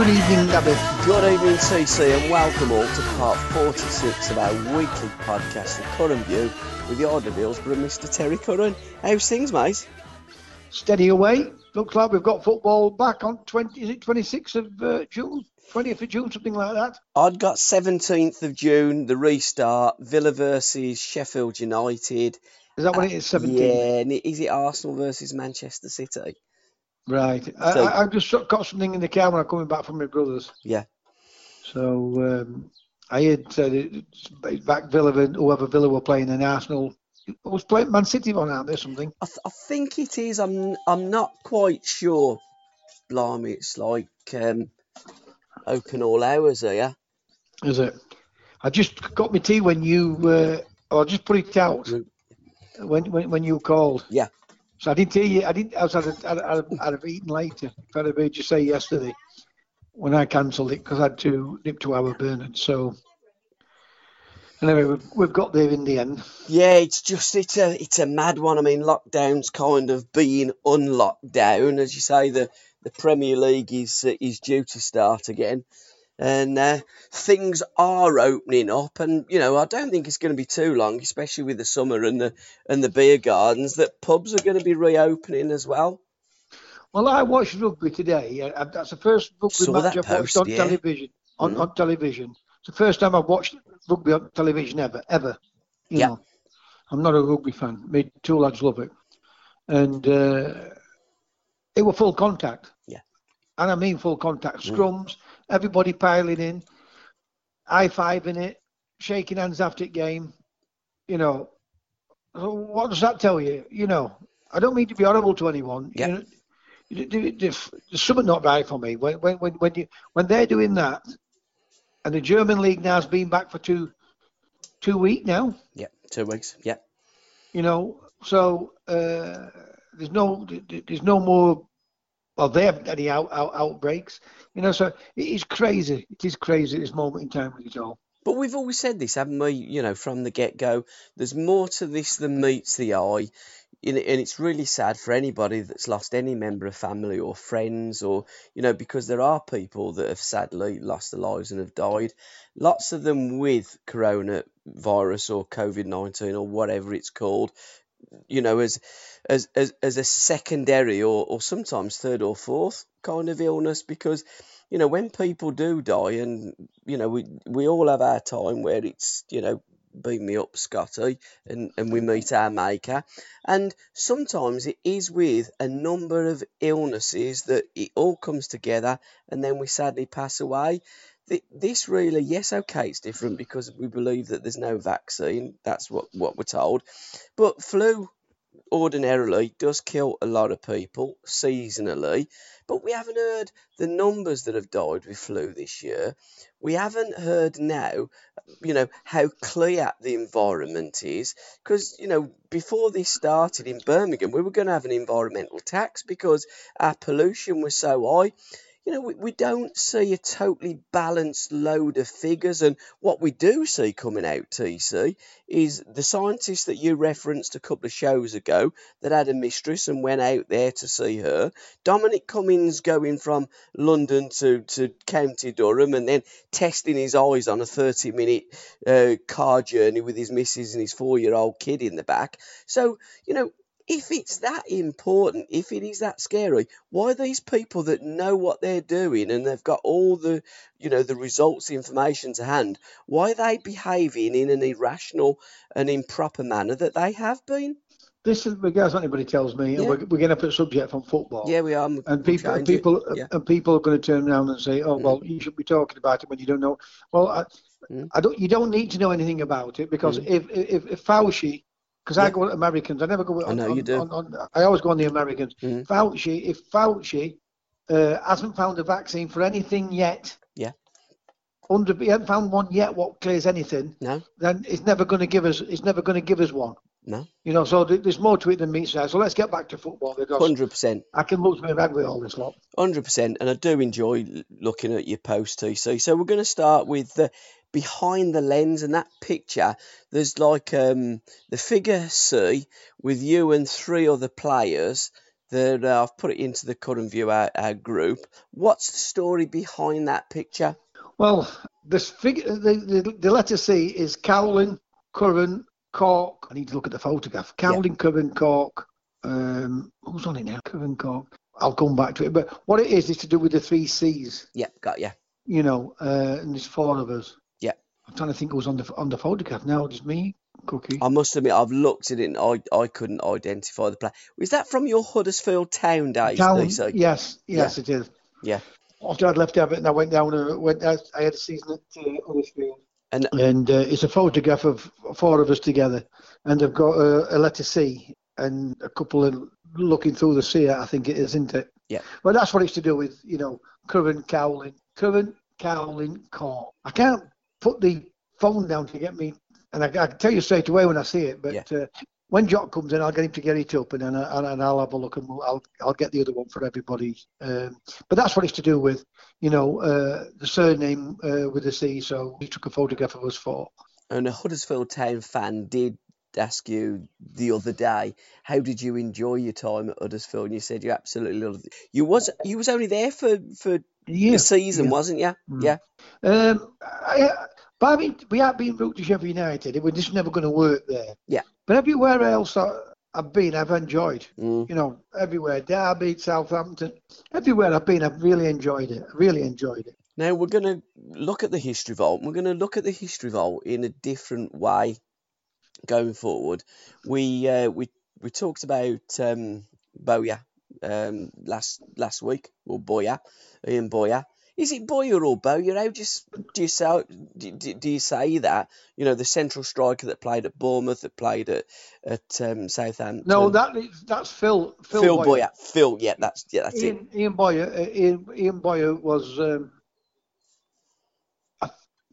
Good evening, Nabbit. Good evening, TC, and welcome all to part 46 of our weekly podcast, The Curran View, with the Idol of Hillsborough, Mr. Terry Curran. How's things, mate? Steady away. Looks like we've got football back on 20, is it 26th of uh, June? 20th of June, something like that. I'd got 17th of June, the restart, Villa versus Sheffield United. Is that what it is, 17th? Yeah, and is it Arsenal versus Manchester City? Right. I, So- I, I've just got something in the car when I'm coming back from my brother's. Yeah. So um, I had said it's back Villa, whoever Villa were playing, in Arsenal was playing Man City one out there, something. I, th- I think it is. I'm I'm not quite sure. Blimey, it's like um, open all hours here. Is it? I just got my tea when you, uh, I just put it out Mm. when, when when you called. Yeah. So I didn't hear you. I didn't. I was I'd, I'd, I'd, have eaten later. If I'd have heard you say yesterday when I cancelled it because I had to nip to our Bernard. So anyway, we've, we've got there in the end. Yeah, it's just it's a it's a mad one. I mean, lockdown's kind of being unlocked down, as you say. The the Premier League is is due to start again, and uh, things are opening up. And you know, I don't think it's going to be too long, especially with the summer and the and the beer gardens, that pubs are going to be reopening as well. Well, I watched rugby today. I, that's the first rugby Saw match I've watched on yeah. television. On, Mm. on television. It's the first time I've watched rugby on television ever, ever. You Yeah. know, I'm not a rugby fan. Me two lads love it, and uh, it was full contact. Yeah. And I mean full contact. Mm. Everybody piling in, high fiving it, shaking hands after the game. You know, what does that tell you? You know, I don't mean to be horrible to anyone. Yeah. You know, the- the- the- there's something not right for me when when when when you when they're doing that, and the German league now has been back for two two weeks now. Yeah, two weeks. Yeah, You know, so uh, there's no there's no more. Well, they haven't had any out, out, outbreaks. You know, so it is crazy. It is crazy at this moment in time with it all. But we've always said this, haven't we? You know, from the get go, there's more to this than meets the eye. And it's really sad for anybody that's lost any member of family or friends, or, you know, because there are people that have sadly lost their lives and have died. Lots of them with coronavirus or COVID 19 or whatever it's called, you know, as as as, as a secondary or, or sometimes third or fourth kind of illness because you know when people do die and you know we we all have our time where it's you know beat me up Scotty and and we meet our maker. And sometimes it is with a number of illnesses that it all comes together and then we sadly pass away Th- this really yes okay it's different because we believe that there's no vaccine that's what what we're told but flu ordinarily does kill a lot of people seasonally, but we haven't heard the numbers that have died with flu this year. We haven't heard now, you know, how clear the environment is. Because, you know, before this started in Birmingham, we were going to have an environmental tax because our pollution was so high. You know, we, we don't see a totally balanced load of figures. And what we do see coming out, TC, is the scientist that you referenced a couple of shows ago that had a mistress and went out there to see her. Dominic Cummings going from London to, to County Durham and then testing his eyes on a 30 minute uh, car journey with his missus and his four year old kid in the back. So, you know, if it's that important, if it is that scary, why are these people that know what they're doing and they've got all the, you know, the results, the information to hand, why are they behaving in an irrational and improper manner that they have been? this is regardless what anybody tells me, and Yeah. we're, we're going to put subject from football. Yeah, we are. and people, and people, Yeah. and people are going to turn around and say, "Oh, well, you should be talking about it when you don't know." Well, I, Mm. I don't. You don't need to know anything about it because if if, if Fauci, because I go to Americans, I never go. I know on, you do. On, on, I always go on the Americans. Mm. Fauci, if Fauci uh, hasn't found a vaccine for anything yet, Yeah. under he hasn't found one yet, what clears anything, No, then it's never going to give us. It's never going to give us one. no, You know, so th- there's more to it than meets the eye. So let's get back to football because hundred percent. I can lose my head with all this lot. Hundred percent, and I do enjoy looking at your post TC. So we're going to start with the behind the lens and that picture. There's like um, the figure C with you and three other players. That uh, I've put it into the Curran View our, our group. What's the story behind that picture? Well, this figure, the, the, the letter C is Cowling, Curran, Cork. I need to look at the photograph. Cowling, Curran, Cork. Um, who's on it now? Curran, Cork. I'll come back to it. But what it is is to do with the three C's. Yep, got ya. You know, uh, and there's four of us. Yeah. I'm trying to think it was on the on the photograph now. Just me, Cookie. I must admit, I've looked at it and I, I couldn't identify the player. Was that from your Huddersfield Town days, Town, yes, yes, it is. Yeah. After I'd left Everton, I went down. Uh, went. I I had a season at uh, Huddersfield. And and uh, it's a photograph of four of us together, and I've got a, a letter C and a couple of looking through the sea. I think it is, isn't it? Yeah. Well, that's what it's to do with, you know, Curran cowling, Curran cowling Court. I can't put the phone down to get me, and I, I can tell you straight away when I see it. But Yeah. uh, when Jock comes in, I'll get him to get it up, and then I, and, and I'll have a look, and I'll I'll get the other one for everybody. Um, but that's what it's to do with, you know, uh, the surname uh, with the C. So he took a photograph of us four. and a Huddersfield Town fan did ask you the other day, how did you enjoy your time at Huddersfield? And you said you absolutely loved it. You was you was only there for for Yeah. the season, yeah. wasn't you? Mm. Yeah. Um, I, but I mean, we have been route to Sheffield United. It was just never going to work there. Yeah. But everywhere else I, I've been, I've enjoyed. Mm. You know, everywhere, Derby, Southampton, everywhere I've been, I've really enjoyed it. Really enjoyed it. Now we're going to look at the history vault. We're going to look at the history vault in a different way going forward. We uh, we we talked about um, Boya um, last last week, or Boya, Ian Boya. Is it Boya or Boya? How do you, do you say do, do you say that? You know, the central striker that played at Bournemouth, that played at at um, Southampton. No, that that's Phil. Phil, Phil Boyer. Boya. Phil, yeah, that's yeah, that's it. Ian, Ian Bowyer. Uh, Ian, Ian Bowyer was. Um,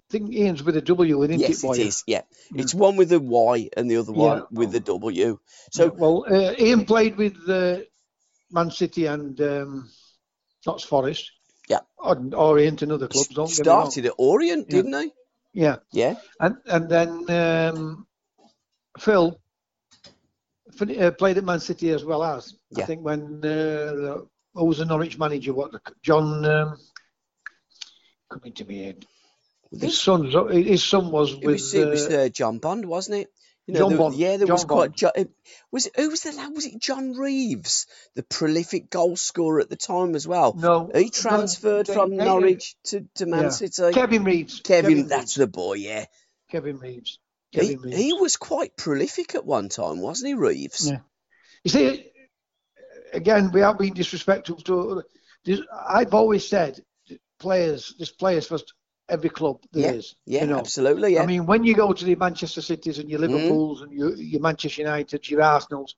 think Ian's with a W, isn't Yes, it, Bowyer? it is. Yeah, it's one with a Y and the other one Yeah. with the W. So well, uh, Ian played with uh, Man City and um, Notts Forest. Yeah. Or Orient and other clubs. Don't get me wrong. started at Orient, Yeah. didn't he? Yeah, Yeah. and and then um, Phil uh, played at Man City as well as Yeah. I think when uh, the, who was the Norwich manager? What the, John? Um, coming to me head. His son, his son was It with. was, it was uh, uh, John Bond, wasn't it? You John there- Bond, Yeah, there John was quite. Bond. Jo- was it who was the lad? Was it John Reeves, the prolific goal scorer at the time as well? no, He transferred no, from they- they- Norwich to, to Man yeah. City. Kevin Reeves. Kevin, that's Reeves. the boy. Yeah, Kevin Reeves. he, Kevin Reeves. he was quite prolific at one time, wasn't he, Reeves? Yeah. You see, again, without being disrespectful to, I've always said players, there's players for every club there is. Yeah, you know. absolutely. Yeah, I mean, when you go to the Manchester Cities and your Mm. Liverpools and your, your Manchester United, your Arsenals,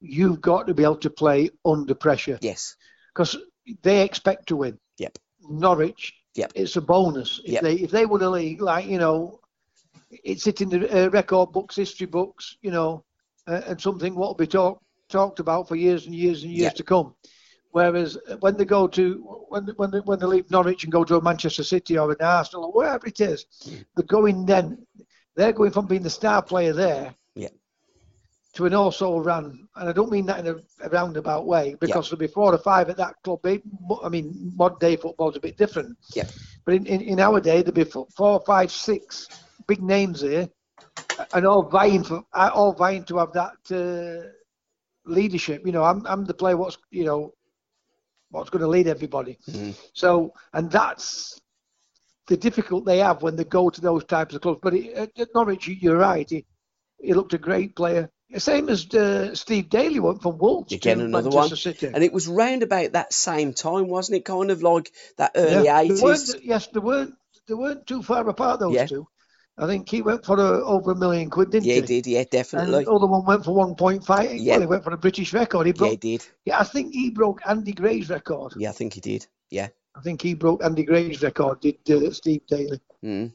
you've got to be able to play under pressure yes, because they expect to win. Yep. Norwich, Yep. it's a bonus. If Yep. they if they win a league, like you know, it's it in the uh, record books, history books, you know, uh, and something what will be talked talked about for years and years and years Yep. to come. Whereas when they go to when when they, when they leave Norwich and go to a Manchester City or an Arsenal or wherever it is, they're going then they're going from being the star player there Yep. to an also run, and I don't mean that in a, a roundabout way because there'll be four or five at that club. They- I mean, modern day football's a bit different. Yep. But in, in, in our day, there'll be four, four, five, six big names there, and all vying for all vying to have that uh, leadership. You know, I'm I'm the player. What's you know, what's going to lead everybody. Mhm. So, and that's the difficult they have when they go to those types of clubs. But it, at, at Norwich, you- you're right. He, he looked a great player. Same as uh, Steve Daley went from Wolves Again, to another Manchester one. City. And it was round about that same time, wasn't it? Kind of like that early Yeah, 80s. yes, they weren't. They weren't too far apart. Those Yeah. two. I think he went for uh, over a million quid, didn't he? Yeah, he? he did. Yeah, definitely. And the other one went for 1.5. Yeah. Well, he went for a British record. He Yeah, he did. Yeah, I think he broke Andy Gray's record. Yeah, I think he did. Yeah. I think he broke Andy Gray's record. Did uh, Steve Daley? Mm.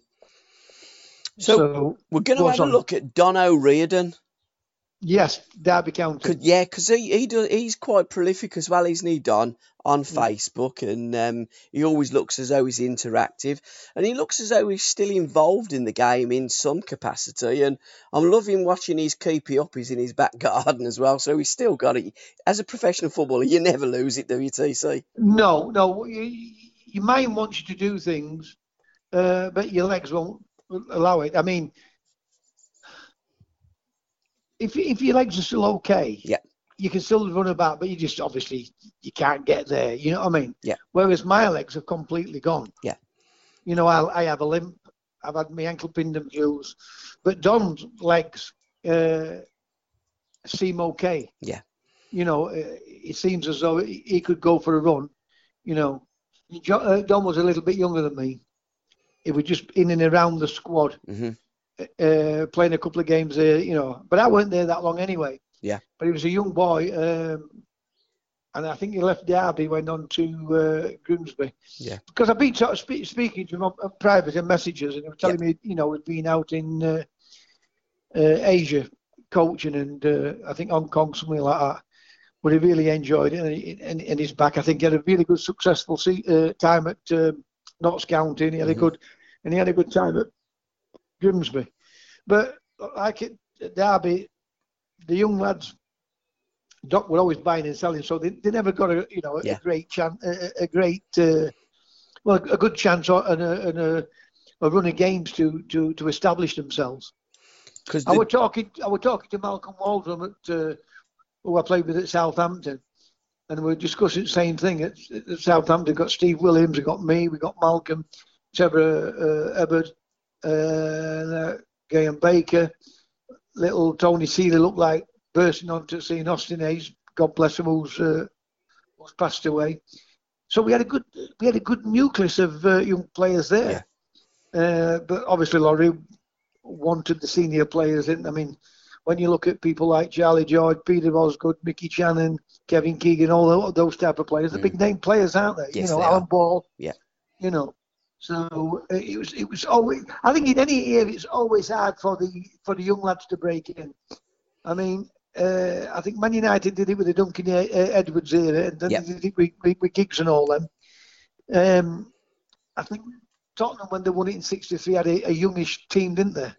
So, So, we're going to have a look at Don O'Riordan. Yes, Derby County. Could, yeah, because he, he does, he's quite prolific as well, isn't he, Don, on Mm. Facebook? And um, he always looks as though he's interactive. And he looks as though he's still involved in the game in some capacity. And I'm loving watching his keepy uppies in his back garden as well. So he's still got it. As a professional footballer, you never lose it, do you, TC? No, no. You, your mind wants you to do things, uh, but your legs won't allow it. I mean, if if your legs are still okay, Yeah. you can still run about, but you just obviously you can't get there. You know what I mean? Yeah. Whereas my legs are completely gone. Yeah. You know, I I have a limp. I've had my ankle pinned and fused, but Don's legs uh, seem okay. Yeah. You know, uh, it seems as though he he could go for a run. You know, uh, Don was a little bit younger than me. He was just in and around the squad, hmm uh, playing a couple of games there. You know, but I weren't there that long anyway. Yeah. But he was a young boy, um, and I think he left Derby, went on to uh, Grimsby. Yeah. Because I've been sort of spe- speaking to him on, on private and messages, and he was telling me, you know, he'd been out in uh, uh, Asia coaching, and uh, I think Hong Kong, something like that. But he really enjoyed it, and, he, and, and he's back. I think he had a really good, successful se- uh, time at um, Notts County, and he had a Mhm. good, and he had a good time at Grimsby. But like at at Derby, the young lads, Doc were always buying and selling, so they, they never got a you know a, Yeah. great chance, a, a great uh, well a good chance or- and a, and a, a run of games to to to establish themselves. Because I was talking I was talking to Malcolm Waldron at uh, who I played with at Southampton, and we were discussing the same thing. At, at Southampton, got Steve Williams, we got me, we got Malcolm, Trevor uh, Hebberd, uh, Graham Baker, little Tony Sealy looked like bursting onto seeing Austin Hayes, God bless him, who's uh, who's passed away. So we had a good we had a good nucleus of uh, young players there. Uh, but obviously, Lawrie wanted the senior players in. I mean, when you look at people like Charlie George, Peter Osgood, Mickey Channon, Kevin Keegan, all those type of players, the Mm. big name players, aren't they? Yes, you know, they Alan are. Ball. Yeah. You know, so uh, it was it was always. I think in any year it's always hard for the for the young lads to break in. I mean. Uh, I think Man United did it with the Duncan uh, Edwards era, and then Yeah. they did it with, with, Giggs and all them. Um, I think Tottenham, when they won it in '63, had a, a youngish team, didn't they?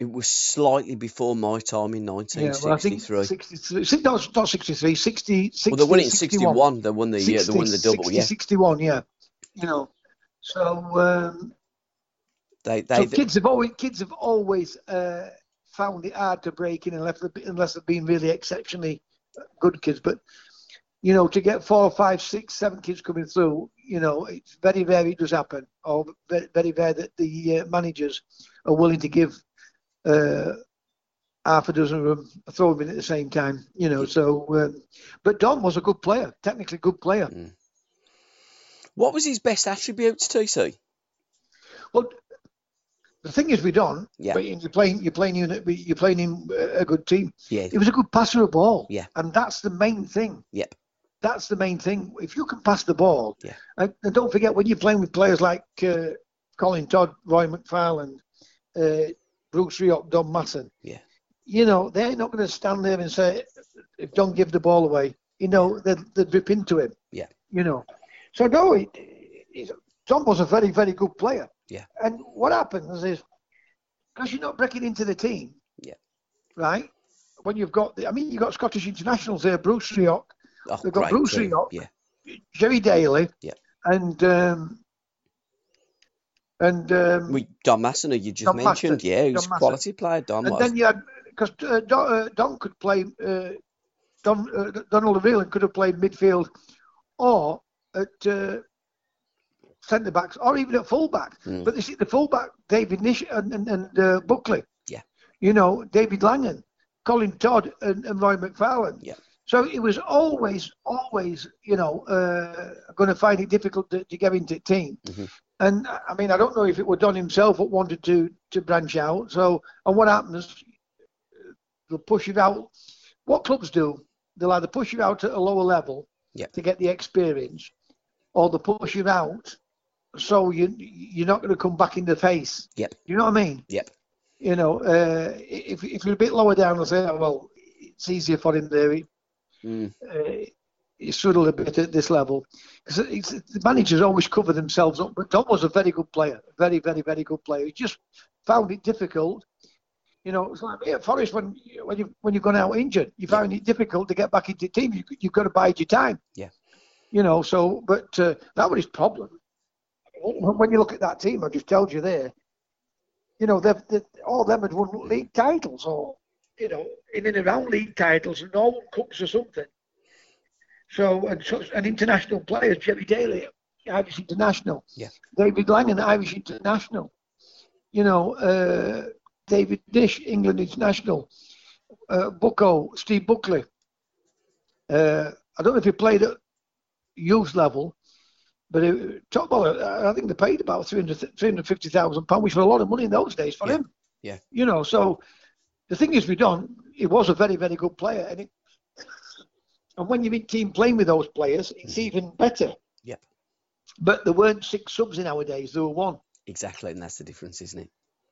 it was slightly before my time in Yeah, well, I think 1963. 63. si- No, not 63. 60, 60 well, they won it in 61. 61. They won the yeah, they won the double. 60, Yeah, 61, yeah. You know, so um, they so kids have always kids have always uh, found it hard to break in unless they've, unless they've been really exceptionally good kids. But you know, to get four, five, six, seven kids coming through, you know, it's very rare it does happen, or very, very rare that the uh, managers are willing to give uh, half a dozen of them a throw in at the same time. You know, so um, but Don was a good player, technically good player. What was his best attributes, TC? Well, the thing is we don't. Yeah. when you're playing, you're playing you're playing in a good team. Yeah, He was a good passer of ball. Yeah. And that's the main thing. Yep. That's the main thing. If you can pass the ball, Yeah. and, and don't forget when you're playing with players like uh, Colin Todd, Roy McFarland, uh, Bruce Rioch, Don Masson. Yeah. You know, they're not going to stand there and say, if Don give the ball away, you know, they they drip into him. Yeah. You know. So no, it, it, Don was a very, very good player. Yeah. And what happens is, because you're not breaking into the team. Yeah. Right. When you've got, the, I mean, you've got Scottish internationals there, Bruce Rioch, oh, They've got Bruce team. Rioch. Yeah, Gerry Daly, Yeah. and um, and um, we Don Masson, who you just Don mentioned. Masson, Yeah, he was a quality player. Don and then you had because uh, Don, uh, Don could play uh, Don uh, Donald O'Velan could have played midfield or at uh, centre backs or even at full back. Mm. But you see, the full back David Nish and and, and uh, Buckley. Yeah. You know David Langan. Colin Todd and, and Roy McFarland. Yeah. So it was always, always, you know, uh, going to find it difficult to, to get into the team. Mhm. And I mean, I don't know if it were Don himself that wanted to to branch out. So, and what happens? They'll push you out. What clubs do? They'll either push you out at a lower level Yep. to get the experience, or they'll push you out so you you're not going to come back in the face. Yep. You know what I mean? Yep. You know, uh, if if you're a bit lower down, they'll say, oh, well, it's easier for him there. He, Mm. uh, he struggled a bit at this level because the managers always cover themselves up. But Tom was a very good player, very, very, very good player. He just found it difficult. You know, it's like yeah, Forest when when you when you've gone out injured, you found it difficult to get back into the team. You, you've got to bide your time. Yeah. You know, so but uh, that was his problem. When you look at that team, I just told you there. You know, they've, they all of them had won league titles or you know, in and around league titles and all cups or something. So, and, so, and international players, Gerry Daly, Irish International. Yeah. David Langan, Irish International. You know, uh, David Nish, England International. Uh, Bucko, Steve Buckley. Uh, I don't know if he played at youth level, but it, top ball, I think they paid about 300, 350,000 pounds, which was a lot of money in those days for Yeah. him. Yeah. You know, so the thing is, we done. He was a very, very good player, and it, and when you're in team playing with those players, it's even better. Yep. But there weren't six subs in our days; there were one. Exactly, and that's the difference, isn't it?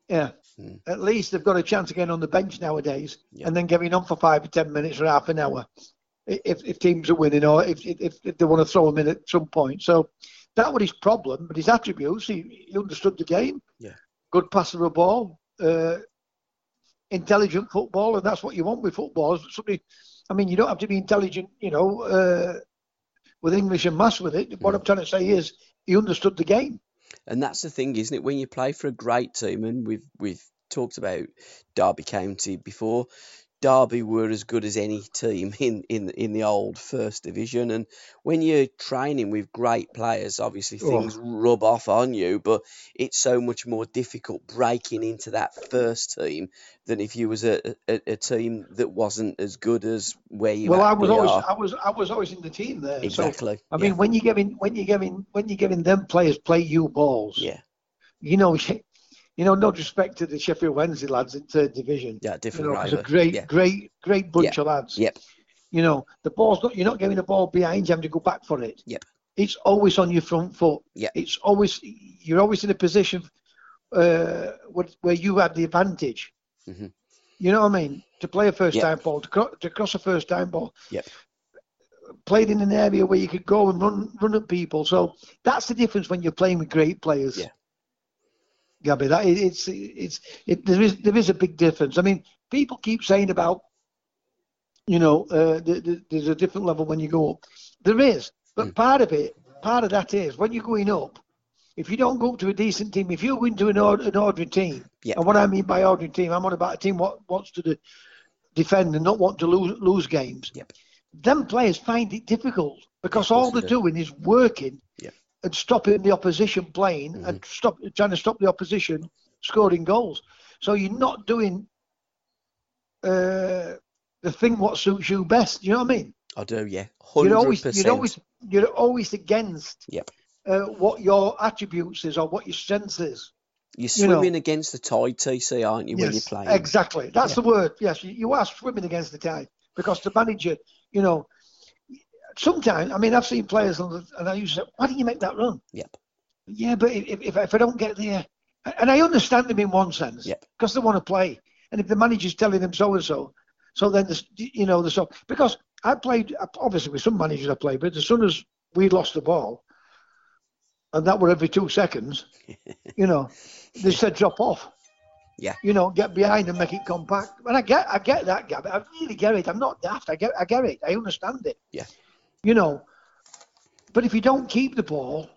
Yeah. Mm. At least they've got a chance again on the bench nowadays, Yeah. and then getting on for five or ten minutes or half an hour, if, if teams are winning or if, if if they want to throw him in at some point. So that was his problem, but his attributes, he, he understood the game. Yeah. Good passer of the ball, uh, intelligent football, and that's what you want with footballers. Somebody, I mean, you don't have to be intelligent, you know, uh, with English and maths with it. What I'm trying to say is he understood the game. And that's the thing, isn't it? When you play for a great team, and we've we've talked about Derby County before. Derby were as good as any team in, in in the old First Division, and when you're training with great players, obviously Oh. things rub off on you. But it's so much more difficult breaking into that first team than if you was a, a, a team that wasn't as good as where you Well, I was always, are. I was, I was always in the team there. So, Exactly. I mean, when you giving, when you giving, when you giving them players play you balls, yeah, you know, you know, no disrespect to the Sheffield Wednesday lads in third division. yeah, You different know, it's a great, yeah, great, great bunch of lads. Yep. You know, the ball's not, you're not getting the ball behind you, having to go back for it. Yep. It's always on your front foot. Yeah. It's always, you're always in a position uh, where, where you have the advantage. Mm-hmm. You know what I mean? To play a first Yep. time ball, to, cro- to cross a first time ball. Yep. Played in an area where you could go and run, run at people. So that's the difference when you're playing with great players. Yeah. Gabby, that it, it's it's it, there is there is a big difference. I mean, people keep saying about, you know, uh, the, the, there's a different level when you go up. There is, but Mm. part of it, part of that is when you're going up. If you don't go up to a decent team, if you go into an, ord- an ordinary team, Yeah. and what I mean by ordinary team, I'm on about a team what wants to de- defend and not want to lose lose games. Yep. Them players find it difficult because all they're do. doing is working. And stopping the opposition playing Mm-hmm. and stop trying to stop the opposition scoring goals. So you're not doing uh, the thing what suits you best. You know what I mean? I do. Yeah, You're hundred always you're always you're always against Yep. uh, what your attributes is or what your strength is. You're you know. swimming against the tide, TC, aren't you, when you're Yes, playing? exactly. That's Yeah. the word. Yes, you are swimming against the tide because the manager, you know, sometimes I mean I've seen players and and I used to say, why didn't you make that run? Yep. Yeah, but if, if, if I don't get there, and I understand them in one sense, Yep. because they want to play. And if the manager's telling them so and so, so then the, you know the so because I played obviously with some managers I played, but as soon as we lost the ball, and that were every two seconds, you know, they said drop off. Yeah. You know, get behind and make it compact. And I get, I get that, Gabby. I really get it. I'm not daft. I get, I get it. I understand it. Yeah. You know, but if you don't keep the ball,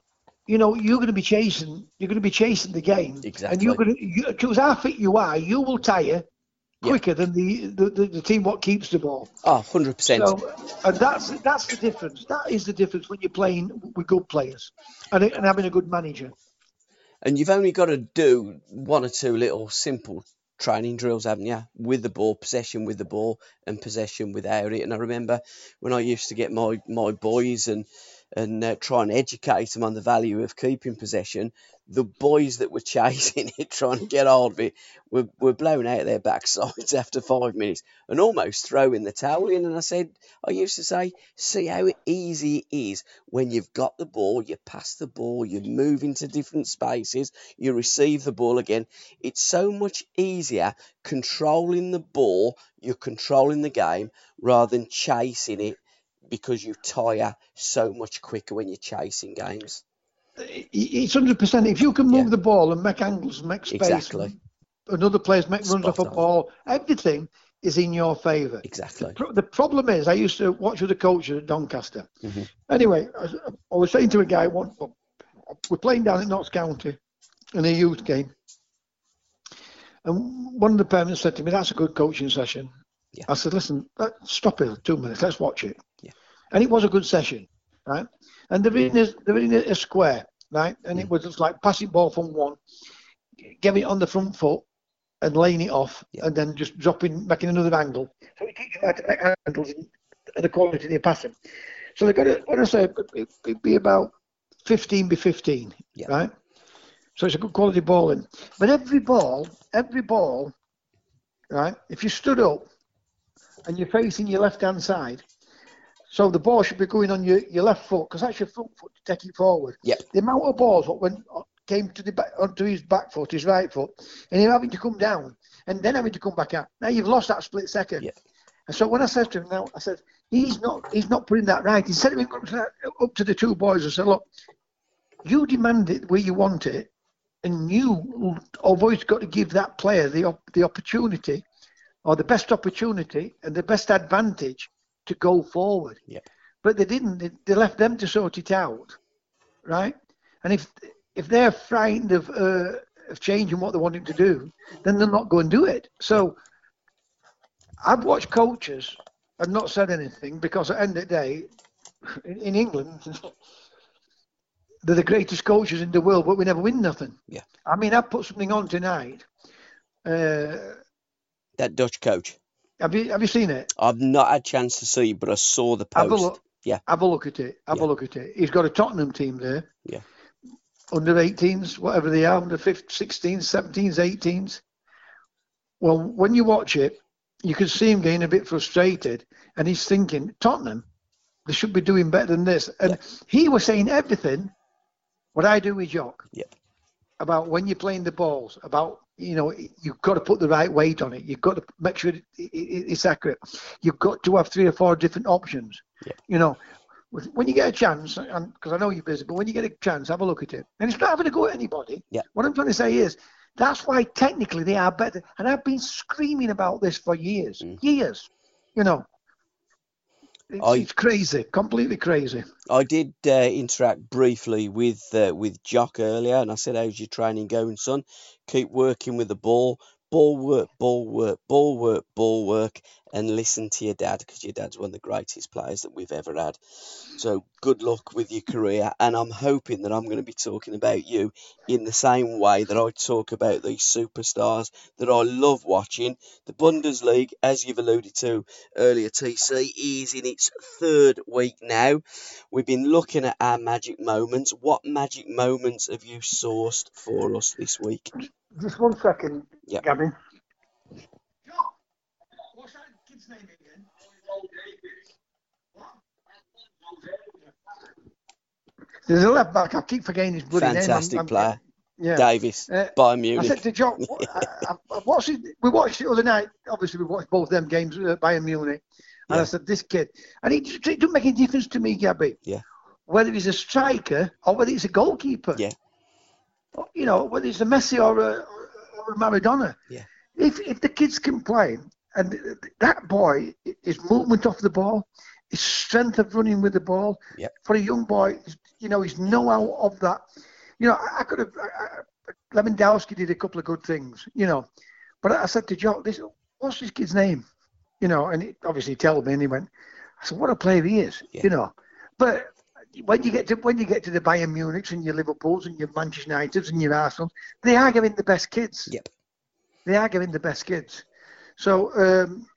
you know, you're going to be chasing. You're going to be chasing the game. And Exactly. you're going to, you, choose how fit you are, you will tire quicker than the, the, the, the team what keeps the ball. Oh, 100%. So, and that's that's the difference. That is the difference when you're playing with good players and, and having a good manager. and you've only got to do one or two little simple training drills, haven't you? With the ball, possession with the ball, and possession without it. And I remember when I used to get my my boys and and uh, try and educate them on the value of keeping possession, the boys that were chasing it, trying to get hold of it, were, were blown out their backsides after five minutes and almost throwing the towel in. And I said, I used to say, see how easy it is when you've got the ball, you pass the ball, you move into different spaces, you receive the ball again. It's so much easier controlling the ball, you're controlling the game rather than chasing it because you tire so much quicker when you're chasing games. It's hundred percent. If you can move Yeah. the ball and make angles, make space, Exactly. another player's make runs off a ball, everything is in your favour. Exactly. The problem is, I used to watch with the coach at Doncaster. Mhm. Anyway, I, was- I was saying to a guy, one, we're playing down at Notts County in a youth game, and one of the parents said to me, "That's a good coaching session." Yeah. I said, "Listen, stop it two minutes. Let's watch it." And it was a good session, right? And they're in a, they're in a, a square, right? And it was just like passing ball from one, getting it on the front foot, and laying it off, Yeah. and then just dropping, making another angle. So it teaches you how to make angles and the quality of your passing. So they're going to, when I say it, it'd be about 15 by 15, Yeah. right? So it's a good quality bowling. But every ball, every ball, right? If you stood up and you're facing your left hand side, so the ball should be going on your, your left foot because that's your front foot to take it forward. Yep. The amount of balls what went uh, came to the back onto his back foot, his right foot, and him having to come down and then having to come back out. Now you've lost that split second. Yep. And so when I said to him now, I said he's not he's not putting that right. Instead of him up to the two boys and said, look, you demand it where you want it, and you always got to give that player the the opportunity, or the best opportunity and the best advantage to go forward. Yep. But they didn't. They, they left them to sort it out, right? And if if they're frightened of uh, of changing what they want him to do, then they'll not go and do it. So I've watched coaches and not said anything because at the end of the day, in, in England, they're the greatest coaches in the world, but we never win nothing. Yeah. I mean, I put something on tonight. Uh, That Dutch coach. Have you have you seen it? I've not had a chance to see, but I saw the Have a post. look. Yeah. Have a look at it. Have Yeah. a look at it. He's got a Tottenham team there. Yeah. Under 18s, whatever they are, under 15, 16s, 17s, 18s. Well, when you watch it, you can see him getting a bit frustrated, and he's thinking, Tottenham, they should be doing better than this. And he was saying everything what I do with Jock Yep. about when you're playing the balls, about you know you've got to put the right weight on it. You've got to make sure it, it, it's accurate. You've got to have three or four different options. Yeah. You know, with- when you get a chance, because I know you're busy, but when you get a chance, have a look at it. And it's not having to go at anybody. Yeah. What I'm trying to say is that's why technically they are better. And I've been screaming about this for years, Mm. years. You know, it's, I- it's crazy, completely crazy. I did uh, interact briefly with uh, with Jock earlier, and I said, "How's your training going, son? Keep working with the ball, ball work, ball work, ball work, ball work, and listen to your dad because your dad's one of the greatest players that we've ever had. So good luck with your career, and I'm hoping that I'm going to be talking about you in the same way that I talk about these superstars that I love watching. The Bundesliga, as you've alluded to earlier, TC is in its third week now. We've been looking at our magic moments. What magic moments have you sourced for us this week? Just one second, Yeah. Gavin. Kid's name again? There's a left back. I keep forgetting his bloody name. I'm- Fantastic I'm- player, Yeah. Davies, Uh, Bayern I said to John, I, I, I watched it, we watched it the other night. Obviously, we watched both of them games, uh, Bayern Munich. And Yeah. I said, this kid, and it, just- it doesn't make any difference to me, Gabby. Yeah. Whether he's a striker or whether he's a goalkeeper. Yeah. You know, whether it's a Messi or a, or a Maradona. Yeah. If if the kids can play, and that boy, his movement off the ball, his strength of running with the ball, Yep. for a young boy, you know, his know-how of that. You know, I, could have. I, Lewandowski did a couple of good things, you know, but I said to Joe, "This, what's this kid's name?" You know, and he obviously told me, and he went, "I said, what a player he is," Yeah. you know. But when you get to when you get to the Bayern Munichs and your Liverpools and your Manchester Uniteds and your Arsenal, they are giving the best kids. Yep. they are giving the best kids. So um,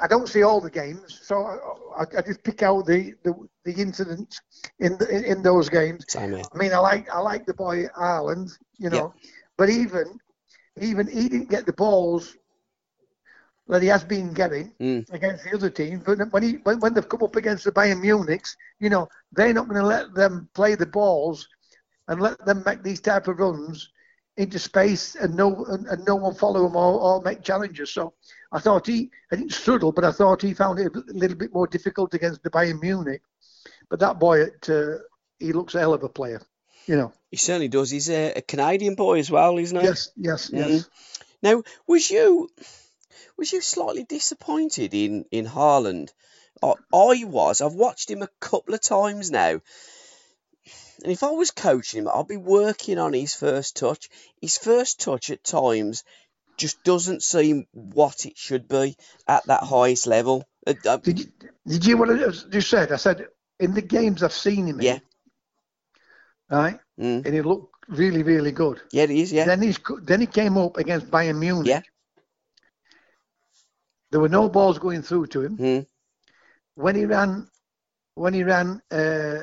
I don't see all the games, so I, I, just pick out the, the, the incidents in, the, in in those games. Same. I mean, I like I like the boy Haaland, you know, but even even he didn't get the balls that he has been getting Mm. against the other teams. But when he when, when they've come up against the Bayern Munichs, you know, they're not going to let them play the balls and let them make these type of runs into space and no and, and no one follow him or, or make challenges. So I thought he I didn't struggle, but I thought he found it a little bit more difficult against the Bayern Munich. But that boy, at, uh, he looks a hell of a player. You know. He certainly does. He's a, a Canadian boy as well, isn't he? Yes, yes, yes. Now, was you was you slightly disappointed in in Haaland? I, I was. I've watched him a couple of times now. And if I was coaching him, I'd be working on his first touch. His first touch at times just doesn't seem what it should be at that highest level. Uh, uh, Did you did you what I just said? I said in the games I've seen him in, Yeah. right, mm, and he looked really, really good. yeah, it is. Yeah, Then he's then he came up against Bayern Munich. Yeah. There were no balls going through to him. mm, When he ran, when he ran, uh,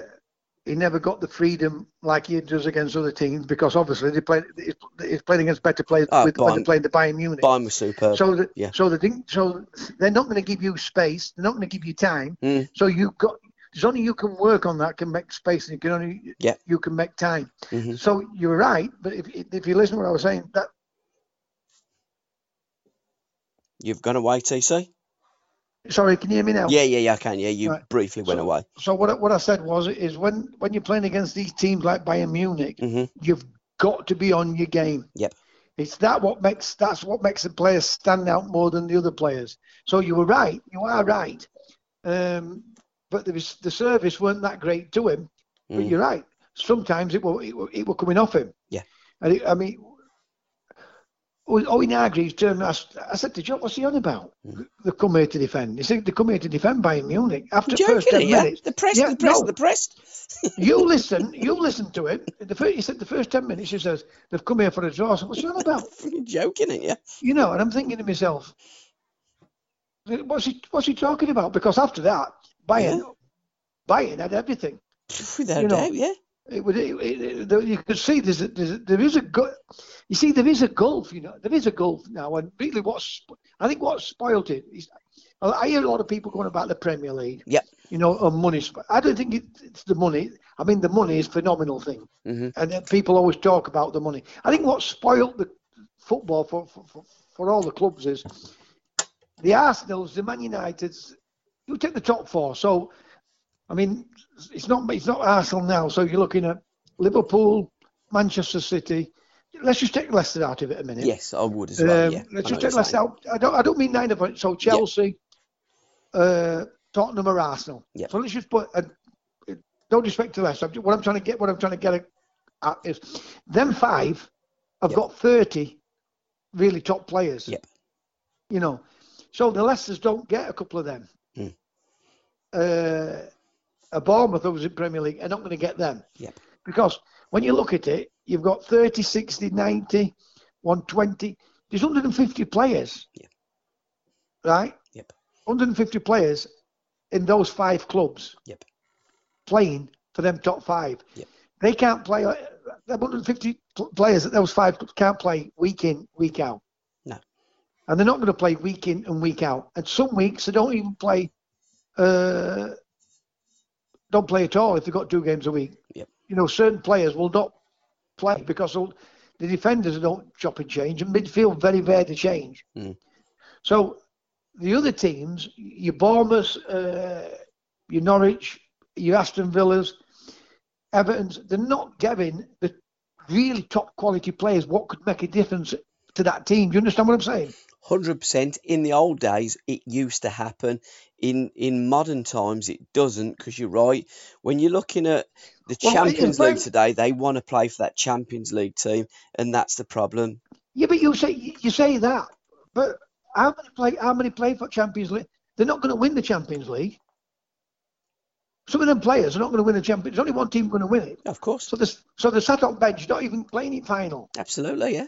he never got the freedom like he does against other teams because obviously they play, he's, he's playing against better players Oh, with, Bayern- playing the Bayern Munich. Bayern was superb. So, the, yeah. so the thing, so they're not going to give you space. They're not going to give you time. Mm. So you got. There's only you can work on that can make space, and you can only Yeah. you can make time. Mhm. So you're right, but if if you listen to what I was saying, that You've gone away, TC? Sorry, can you hear me now? Yeah, yeah, yeah, I can. Yeah, you Right. briefly went So- away. So what I- what I said was is when when you're playing against these teams like Bayern Munich, hmm you've got to be on your game. Yep. It's that what makes that's what makes the players stand out more than the other players. So you were right. You are right. Um, but was, the service weren't that great to him. But Mm. you're right. Sometimes it will it, will- it will coming off him. Yeah. And it, I mean, Owen Hargreaves turned. I said to Joe, "What's he on about? Mm. They come here to defend." He said, "They come here to defend Bayern Munich." After the first ten yeah? minutes, The press, Yeah, the press, no. the press. you listen. You listen to it. The first, he said the first ten minutes. He says they've come here for a draw. So what's he on about? Joking, ain't you? You know, and I'm thinking to myself, what's he what's he talking about? Because after that, Bayern, Bayern had everything. Without You know, doubt, yeah. It would. It, it, it, you could see there's a, there's a, there is a gu- You see, there is a gulf. You know, there is a gulf now. And really, what's I think what spoiled it is. I hear a lot of people going about the Premier League. Yep. You know, on money. I don't think it, it's the money. I mean, the money is a phenomenal thing, hmm and then people always talk about the money. I think what spoiled the football for for, for, for all the clubs is the Arsenal's, the Man United's. You take the top four. So, I mean, it's not it's not Arsenal now. So you're looking at Liverpool, Manchester City. Let's just take Leicester out of it a minute. Yes, I would as well. Um, yeah. I let's just take Leicester saying. out. I don't I don't mean nine of it. So Chelsea, uh, Tottenham, or Arsenal. Yep. So let's just put. Uh, don't disrespect to Leicester. What I'm trying to get, what I'm trying to get at is, them five have Yep. got 30 really top players. Yep. You know, so the Leicesters don't get a couple of them. Mm. Uh, a Bournemouth who was in Premier League are not going to get them. Yep. Because when you look at it, you've got 30, 60, 90, 120. There's 150 players. Yep. Right? Yep. 150 players in those five clubs Yep. playing for them top five. Yep. They can't play. uh, 150 players at those five clubs can't play week in, week out. No. And they're not going to play week in and week out. And some weeks they don't even play. Uh, don't play at all if they've got two games a week. Yep. You know, certain players will not play because the defenders don't chop and change, and midfield very rare to change. Mm. So the other teams, your Bournemouth, uh, your Norwich, your Aston Villas, Everton's, they're not giving the really top quality players what could make a difference to that team. Do you understand what I'm saying? Hundred percent. In the old days, it used to happen. In in modern times, it doesn't. Because you're right. When you're looking at the Well, Champions League today, they want to play for that Champions League team, and that's the problem. Yeah, but you say you say that, but how many play how many play for Champions League? They're not going to win the Champions League. Some of them players are not going to win the Champions. There's only one team going to win it. Of course, So the so the sat on bench, not even playing it final. absolutely, yeah.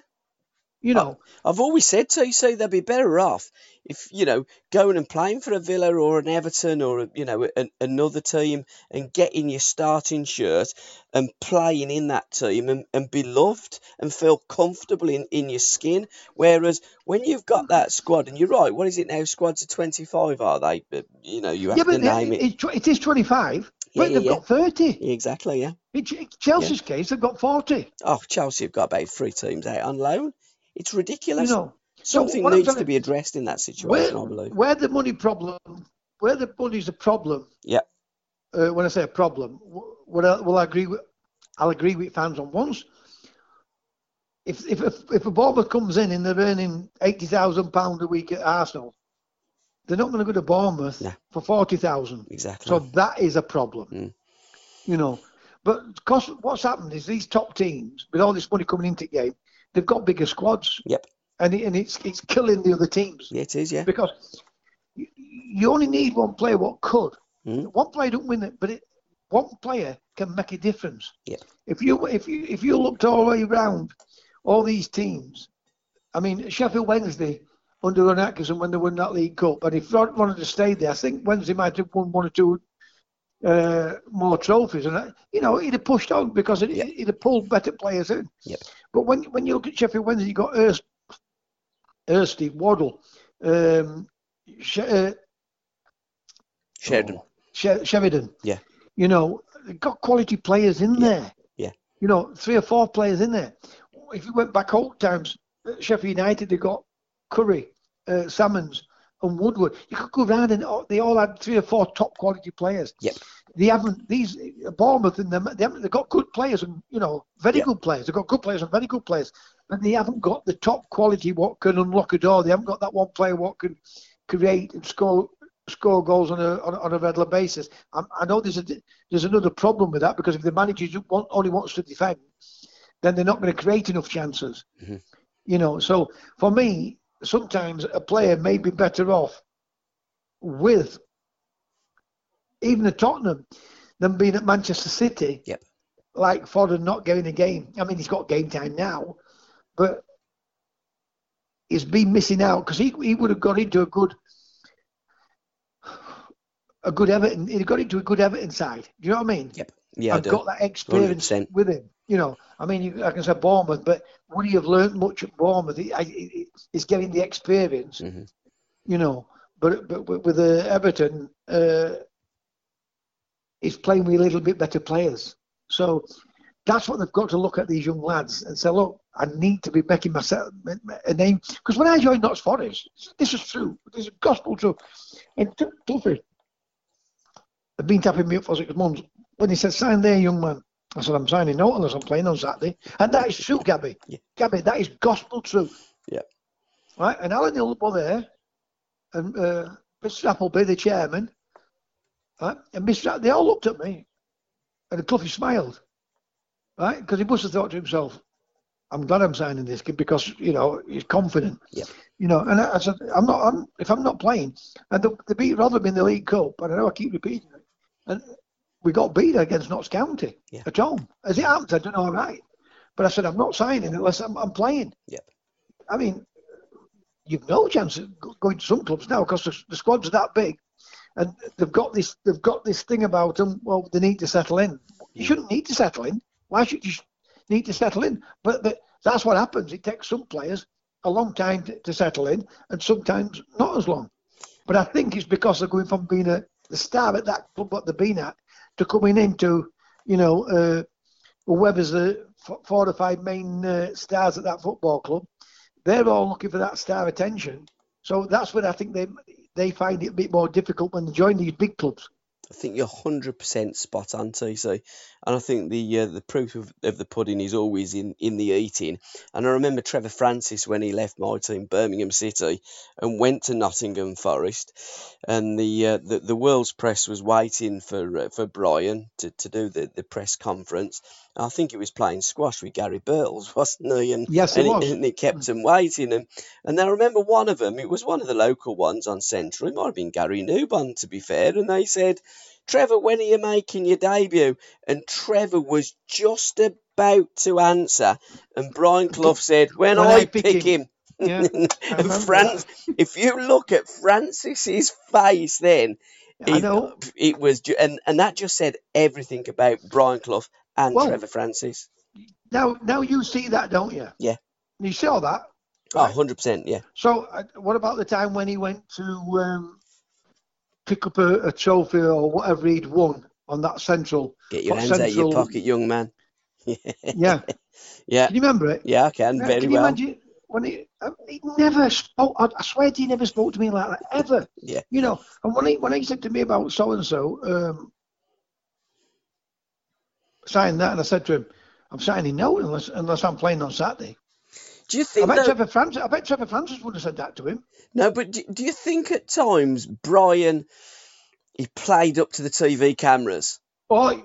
You know, I've always said to you, see, they'd be better off if you know going and playing for a Villa or an Everton or a, you know an, another team and getting your starting shirt and playing in that team and, and be loved and feel comfortable in, in your skin. Whereas when you've got mm-hmm. that squad, and you're right, what is it now? Squads of twenty five, are they? But, you know, you have yeah, to but name it, it. it, it is 25, Yeah, but yeah, they've yeah. got 30. Exactly, yeah. In Ch- Chelsea's case, they've got 40. Oh, Chelsea have got about three teams out on loan. It's You ridiculous. know, Something I'm needs to be addressed in that situation, where, I believe. where the money problem, where the money's a problem. Yeah. Uh, when I say a problem, what I, will I agree with? I'll agree with fans on once. If if if, if a Bournemouth comes in and they're earning eighty thousand pound a week at Arsenal, they're not going to go to Bournemouth No. for forty thousand. Exactly. So that is a problem. Mm. You know, but cause what's happened is these top teams, with all this money coming into the game, they've got bigger squads, Yep. and it, and it's it's killing the other teams Yeah, it is, yeah. because you, you only need one player what could. Mm. One player don't win it, but it, one player can make a difference. Yep. If you if you if you looked all the way around all these teams, I mean Sheffield Wednesday under Ron Atkinson when they won that League Cup, and if Rod wanted to stay there, I think Wednesday might have won one or two uh, more trophies, and you know he'd have pushed on because it, Yep. he'd have pulled better players in. Yep. But when when you look at Sheffield Wednesday, you got Hirst, Hirsty, Waddle, um, Sh- uh, Sheridan. She- Sheridan. Yeah. You know, they've got quality players in there. Yeah. You know, three or four players in there. If you went back old times, Sheffield United, they got Currie, uh, Salmons, and Woodward. You could go round and they all had three or four top quality players. Yep. They haven't these Bournemouth and them. They haven't. They've got good players and you know very Yep. good players. They've got good players and very good players, but they haven't got the top quality what can unlock a door. They haven't got that one player what can create and score score goals on a on, a- on a regular basis. I, I know there's a there's another problem with that because if the manager want, only wants to defend, then they're not going to create enough chances. Mhm. You know, so for me, sometimes a player may be better off with even at Tottenham than being at Manchester City. Yep. Like Foden not getting a game. I mean, he's got game time now, but he's been missing out because he he would have got into a good a good Everton. He got into a good Everton side. Do you know what I mean? Yep. Yeah, I've got that experience 100%. with him. You know, I mean, you, I can say Bournemouth, but would he have learnt much at Bournemouth? He, he's getting the experience, Mhm. you know. But but with, uh, Everton, uh, he's playing with a little bit better players. So that's what they've got to look at these young lads and say, look, I need to be making myself a name. Because when I joined Notts Forest, this is true. This is gospel truth. And Tuffy had been tapping me up for six months. When he said, sign there, young man. I said, I'm signing out unless I'm playing on Saturday. And that is true, Gabby. Yeah. Gabby, that is gospel truth. Yeah. Right? And Alan Hill were there. And uh, Mr. Appleby, the chairman. Right? And Mr. They all looked at me. And Cloughie smiled. Right? Because he must have thought to himself, I'm glad I'm signing this kid because, you know, he's confident. Yeah. You know, and I, I said, I'm not, I'm, if I'm not playing, and they, they beat Rotherham in the League Cup, and I know I keep repeating it, and we got beat against Notts County Yeah. at home. As it happens, I don't know, right. But I said, I'm not signing unless I'm, I'm playing. Yep. I mean, you've no chance of going to some clubs now because the, the squads are that big, and they've got this they've got this thing about them. Well, they need to settle in. You shouldn't need to settle in. Why should you need to settle in? But, but that's what happens. It takes some players a long time to, to settle in, and sometimes not as long. But I think it's because they're going from being a the star at that club what they've been at to coming into, you know, uh, whoever's the four or five main uh, stars at that football club. They're all looking for that star attention. So that's when I think they they find it a bit more difficult when they join these big clubs. I think you're hundred percent spot on, TC, and I think the uh, the proof of, of the pudding is always in, in the eating. And I remember Trevor Francis when he left my team, Birmingham City, and went to Nottingham Forest, and the uh, the, the world's press was waiting for uh, for Brian to, to do the, the press conference. I think he was playing squash with Gary Birtles, wasn't he? And Yes, he and was. and it kept mm. him waiting. And and I remember one of them. It was one of the local ones on Central. It might have been Gary Newbon, to be fair. And they said, "Trevor, when are you making your debut?" And Trevor was just about to answer, and Brian Clough said, "When, When I, I pick, pick him." him." Yeah, and Francis, if you look at Francis's face, then it, it was, and and that just said everything about Brian Clough and Well- Trevor Francis. Now, now you see that, don't you? Yeah. You saw that. Oh, 100 percent, yeah. So, uh, what about the time when he went to um, pick up a, a trophy or whatever he'd won on that central? Get your hands out of your pocket, young man. Yeah. yeah, Can you remember it? yeah, I can Uh, very Can you well. imagine when he, uh, he never spoke? I, swear he never spoke to me like that ever. Yeah. You know, and when he when he said to me about so and so, um, sign that, and I said to him, "I'm signing no unless unless I'm playing on Saturday." Do you I think bet that? Trevor Francis. I bet Trevor Francis would have said that to him. No, but do, do you think at times Brian he played up to the TV cameras? Boy,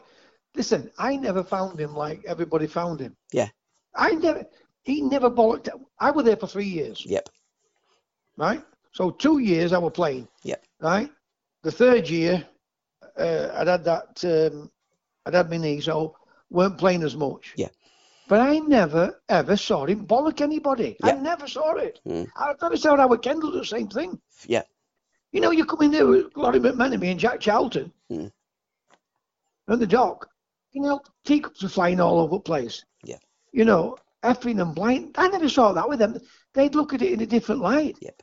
listen, I never found him like everybody found him. Yeah. I never. He never bollocked. I was there for three years. Yep. right? So two years I was playing. Yep. Right. The third year, uh, I'd had that. Um, I'd had my knee, so weren't playing as much. Yeah. But I never ever saw him bollock anybody. I never saw it. Hmm. I thought I saw Howard Kendall do the same thing. Yeah. You know, you come in there with Lawrie McMenemy and Jack Charlton Hmm. and the doc. You know, teacups are flying all over the place. Yeah. You know, effing and blind. I never saw that with them. They'd look at it in a different light Yep.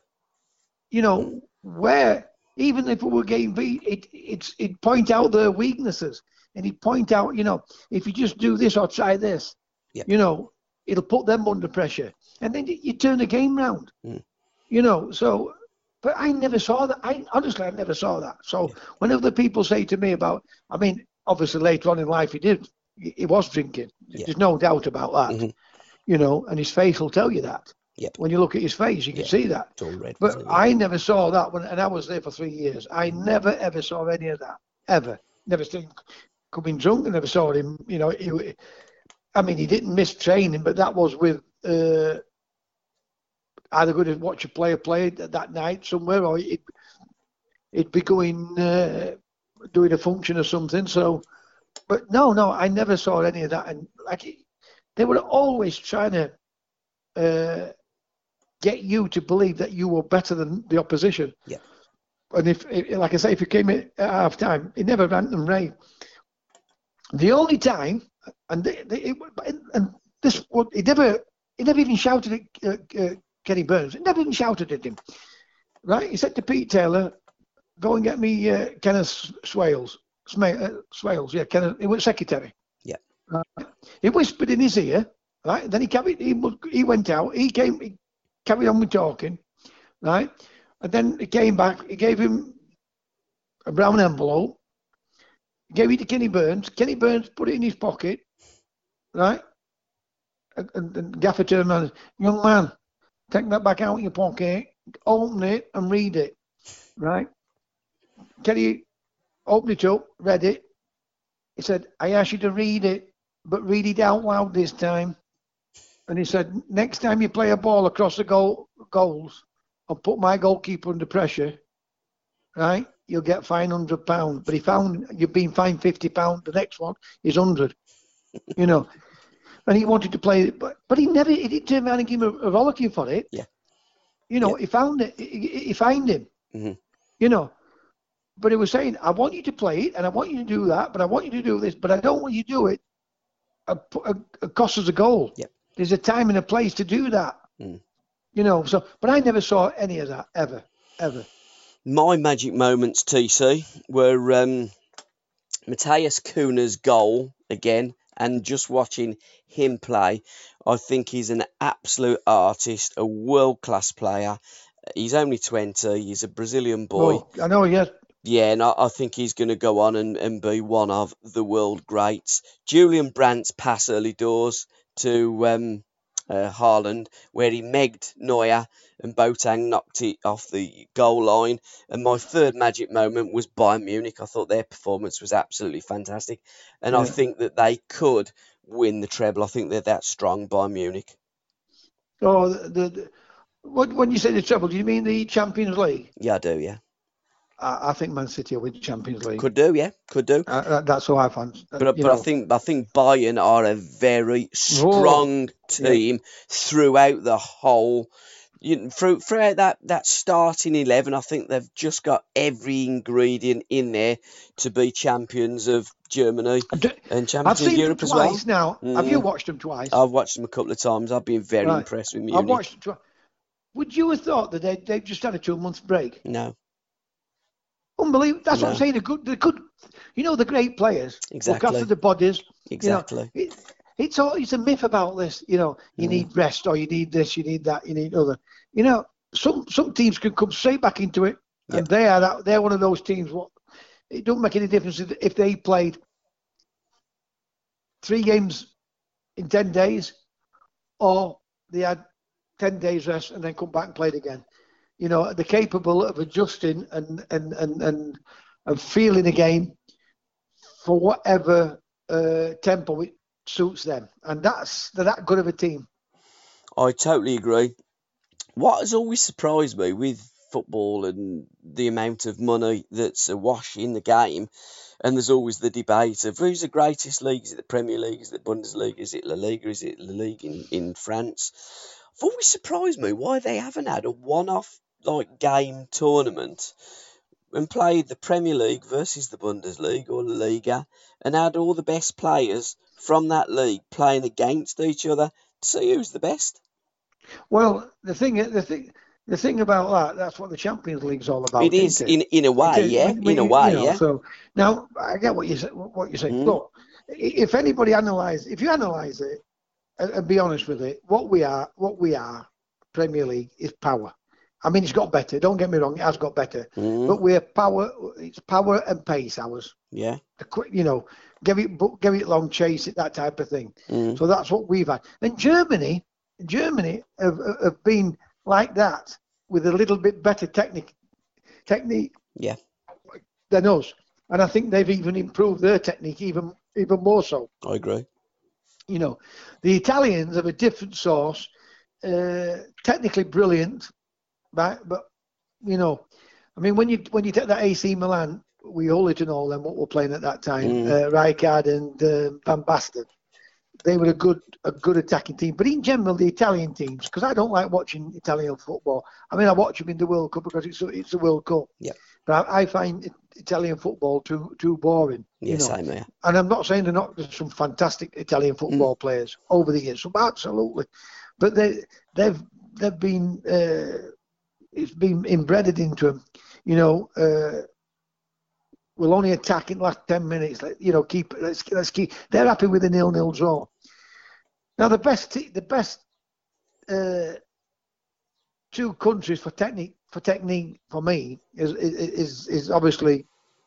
you know, where even if we were getting beat, it it's it point out their weaknesses and he'd point out, you know, if you just do this or try this, Yep. you know, it'll put them under pressure, and then you, you turn the game round, Mm. you know. So, but I never saw that. I honestly, I never saw that. So whenever the people say to me about, I mean, obviously later on in life he did, he, was drinking. Yeah. There's no doubt about that, Mhm. you know, and his face will tell you that. Yep. When you look at his face, you can Yeah. see that. It's all red. But? I never saw that when, and I was there for three years. I never ever saw any of that ever. Never seen coming drunk. I never saw him. You know, he, I mean, he didn't miss training, but that was with uh, either going to watch a player play that night somewhere, or he'd, he'd be going uh, doing a function or something. So, but no, no, I never saw any of that. And like, they were always trying to. Uh, get you to believe that you were better than the opposition. Yeah. And if, like I say, if you came in at half time, it never ran them ray. The only time, and they, they, it, and this, would- he never, he never even shouted at uh, uh, Kenny Burns. He never even shouted at him. Right? He said to Pete Taylor, "Go and get me uh, Kenneth Smales." Sma- uh, Smales, yeah, Kenneth. He was secretary. Yeah. Right? He whispered in his ear. Right? Then he carried. He, he went out. He came. He carried on with talking, right? And then he came back. He gave him a brown envelope. Gave it to Kenny Burns. Kenny Burns put it in his pocket, right? And, and, Gaffer turned around. and said, Young man, take that back out of your pocket, open it, and read it, right? Kenny opened it up, read it. He said, "I asked you to read it, but read it out loud this time." And he said, next time you play a ball across the goal goals, I'll put my goalkeeper under pressure, right, you'll get fined hundred pounds. But he found you've been fined fifty pounds. The next one is hundred. you know. And he wanted to play it, but but he never he didn't turn around and give him a, a rollicking for it. Yeah. You know, Yeah. he found it. He, he- found him. Mhm. You know. But he was saying, I want you to play it, and I want you to do that, but I want you to do this, but I don't want you to do it. A, a, a cost us a goal. Yep. There's a time and a place to do that. Mm. You know, so but I never saw any of that ever, ever. My magic moments, TC, were um, Matheus Cunha's goal again, and just watching him play. I think he's an absolute artist, a world class player. He's only 20, he's a Brazilian boy. Oh, I know, yes. Yeah, and I, I think he's going to go on and, and be one of the world greats. Julian Brandt's pass early doors to um, uh, Haaland, where he megged Neuer and Boateng knocked it off the goal line. And my third magic moment was Bayern Munich. I thought their performance was absolutely fantastic. And I think that they could win the treble. I think they're that strong, Bayern Munich. Oh, the, the, the what when you say the treble, do you mean the Champions League? Yeah, I do, yeah. I, I think Man City will win Champions League. Could do, yeah, could do. Uh, that- that's how I find. But but I think I think Bayern are a very strong team throughout the whole. You know, through, throughout that, that starting eleven, I think they've just got every ingredient in there to be champions of Germany and I've champions of Europe as well. twice now. Have you Mm. watched them twice? I've watched them a couple of times. I've been very Right. impressed with me. I've watched them twice. Would you have thought that they they've just had a two month break? No, Unbelievable. That's what I'm saying. The good, the good. You know, the great players look Exactly. after the bodies. exactly. You know, it, it's all. It's a myth about this. You know, you Mm. need rest, or you need this, you need that, you need other. You know, some some teams can come straight back into it, and they are that. They're one of those teams. What it don't make any difference if, if they played three games in ten days, or they had ten days rest and then come back and played again. You know, they're capable of adjusting and and and and, and feeling a game for whatever uh, tempo it suits them, and that's they're that good of a team. I totally agree. What has always surprised me with football and the amount of money that's awash in the game, and there's always the debate of who's the greatest league? Is it the Premier League? Is it the Bundesliga? Is it La Liga? Is it La Ligue in, in France? It's always surprised me why they haven't had a one-off like game tournament and played the Premier League versus the Bundesliga or La Liga and had all the best players from that league playing against each other to see who's the best. Well, the thing, the thing, the thing about that, that's what the Champions League's all about. It is isn't in in a way, is. yeah, When- when in a way, you know, yeah. So now I get what you. What you say. Mm. Look, if anybody analyze, if you analyze it and, and be honest with it, what we are, what we are, Premier League is power. I mean, it's got better. Don't get me wrong, it has got better. Mm, But we're power. It's power and pace. Ours. yeah. The quick, you know, give it, give it long, chase it, that type of thing. Mm, So that's what we've had. And Germany, Germany have, have been like that with a little bit better technique, technique yeah. than us. And I think they've even improved their technique even even more so. I agree. You know, the Italians have a different source, uh, technically brilliant, but but you know, I mean when you when you take that AC Milan, we Gullit and all them what we were playing at that time, Mm. uh, Rijkaard and uh, Van Basten, they were a good a good attacking team. But in general, the Italian teams, because I don't like watching Italian football. I mean, I watch them in the World Cup because it's a, it's a World Cup. Yeah. But I, I find Italian football too too boring. Yeah, you know. same here. And I'm not saying they're not there's some fantastic Italian football players over the years, some absolutely, but they they've they've been uh, it's been embedded into them. You know, uh, we'll only attack in the last ten minutes. Let, you know, keep let's let's keep. They're happy with a nil nil draw. Now the best te- the best uh, two countries for technique for technique for me is is is obviously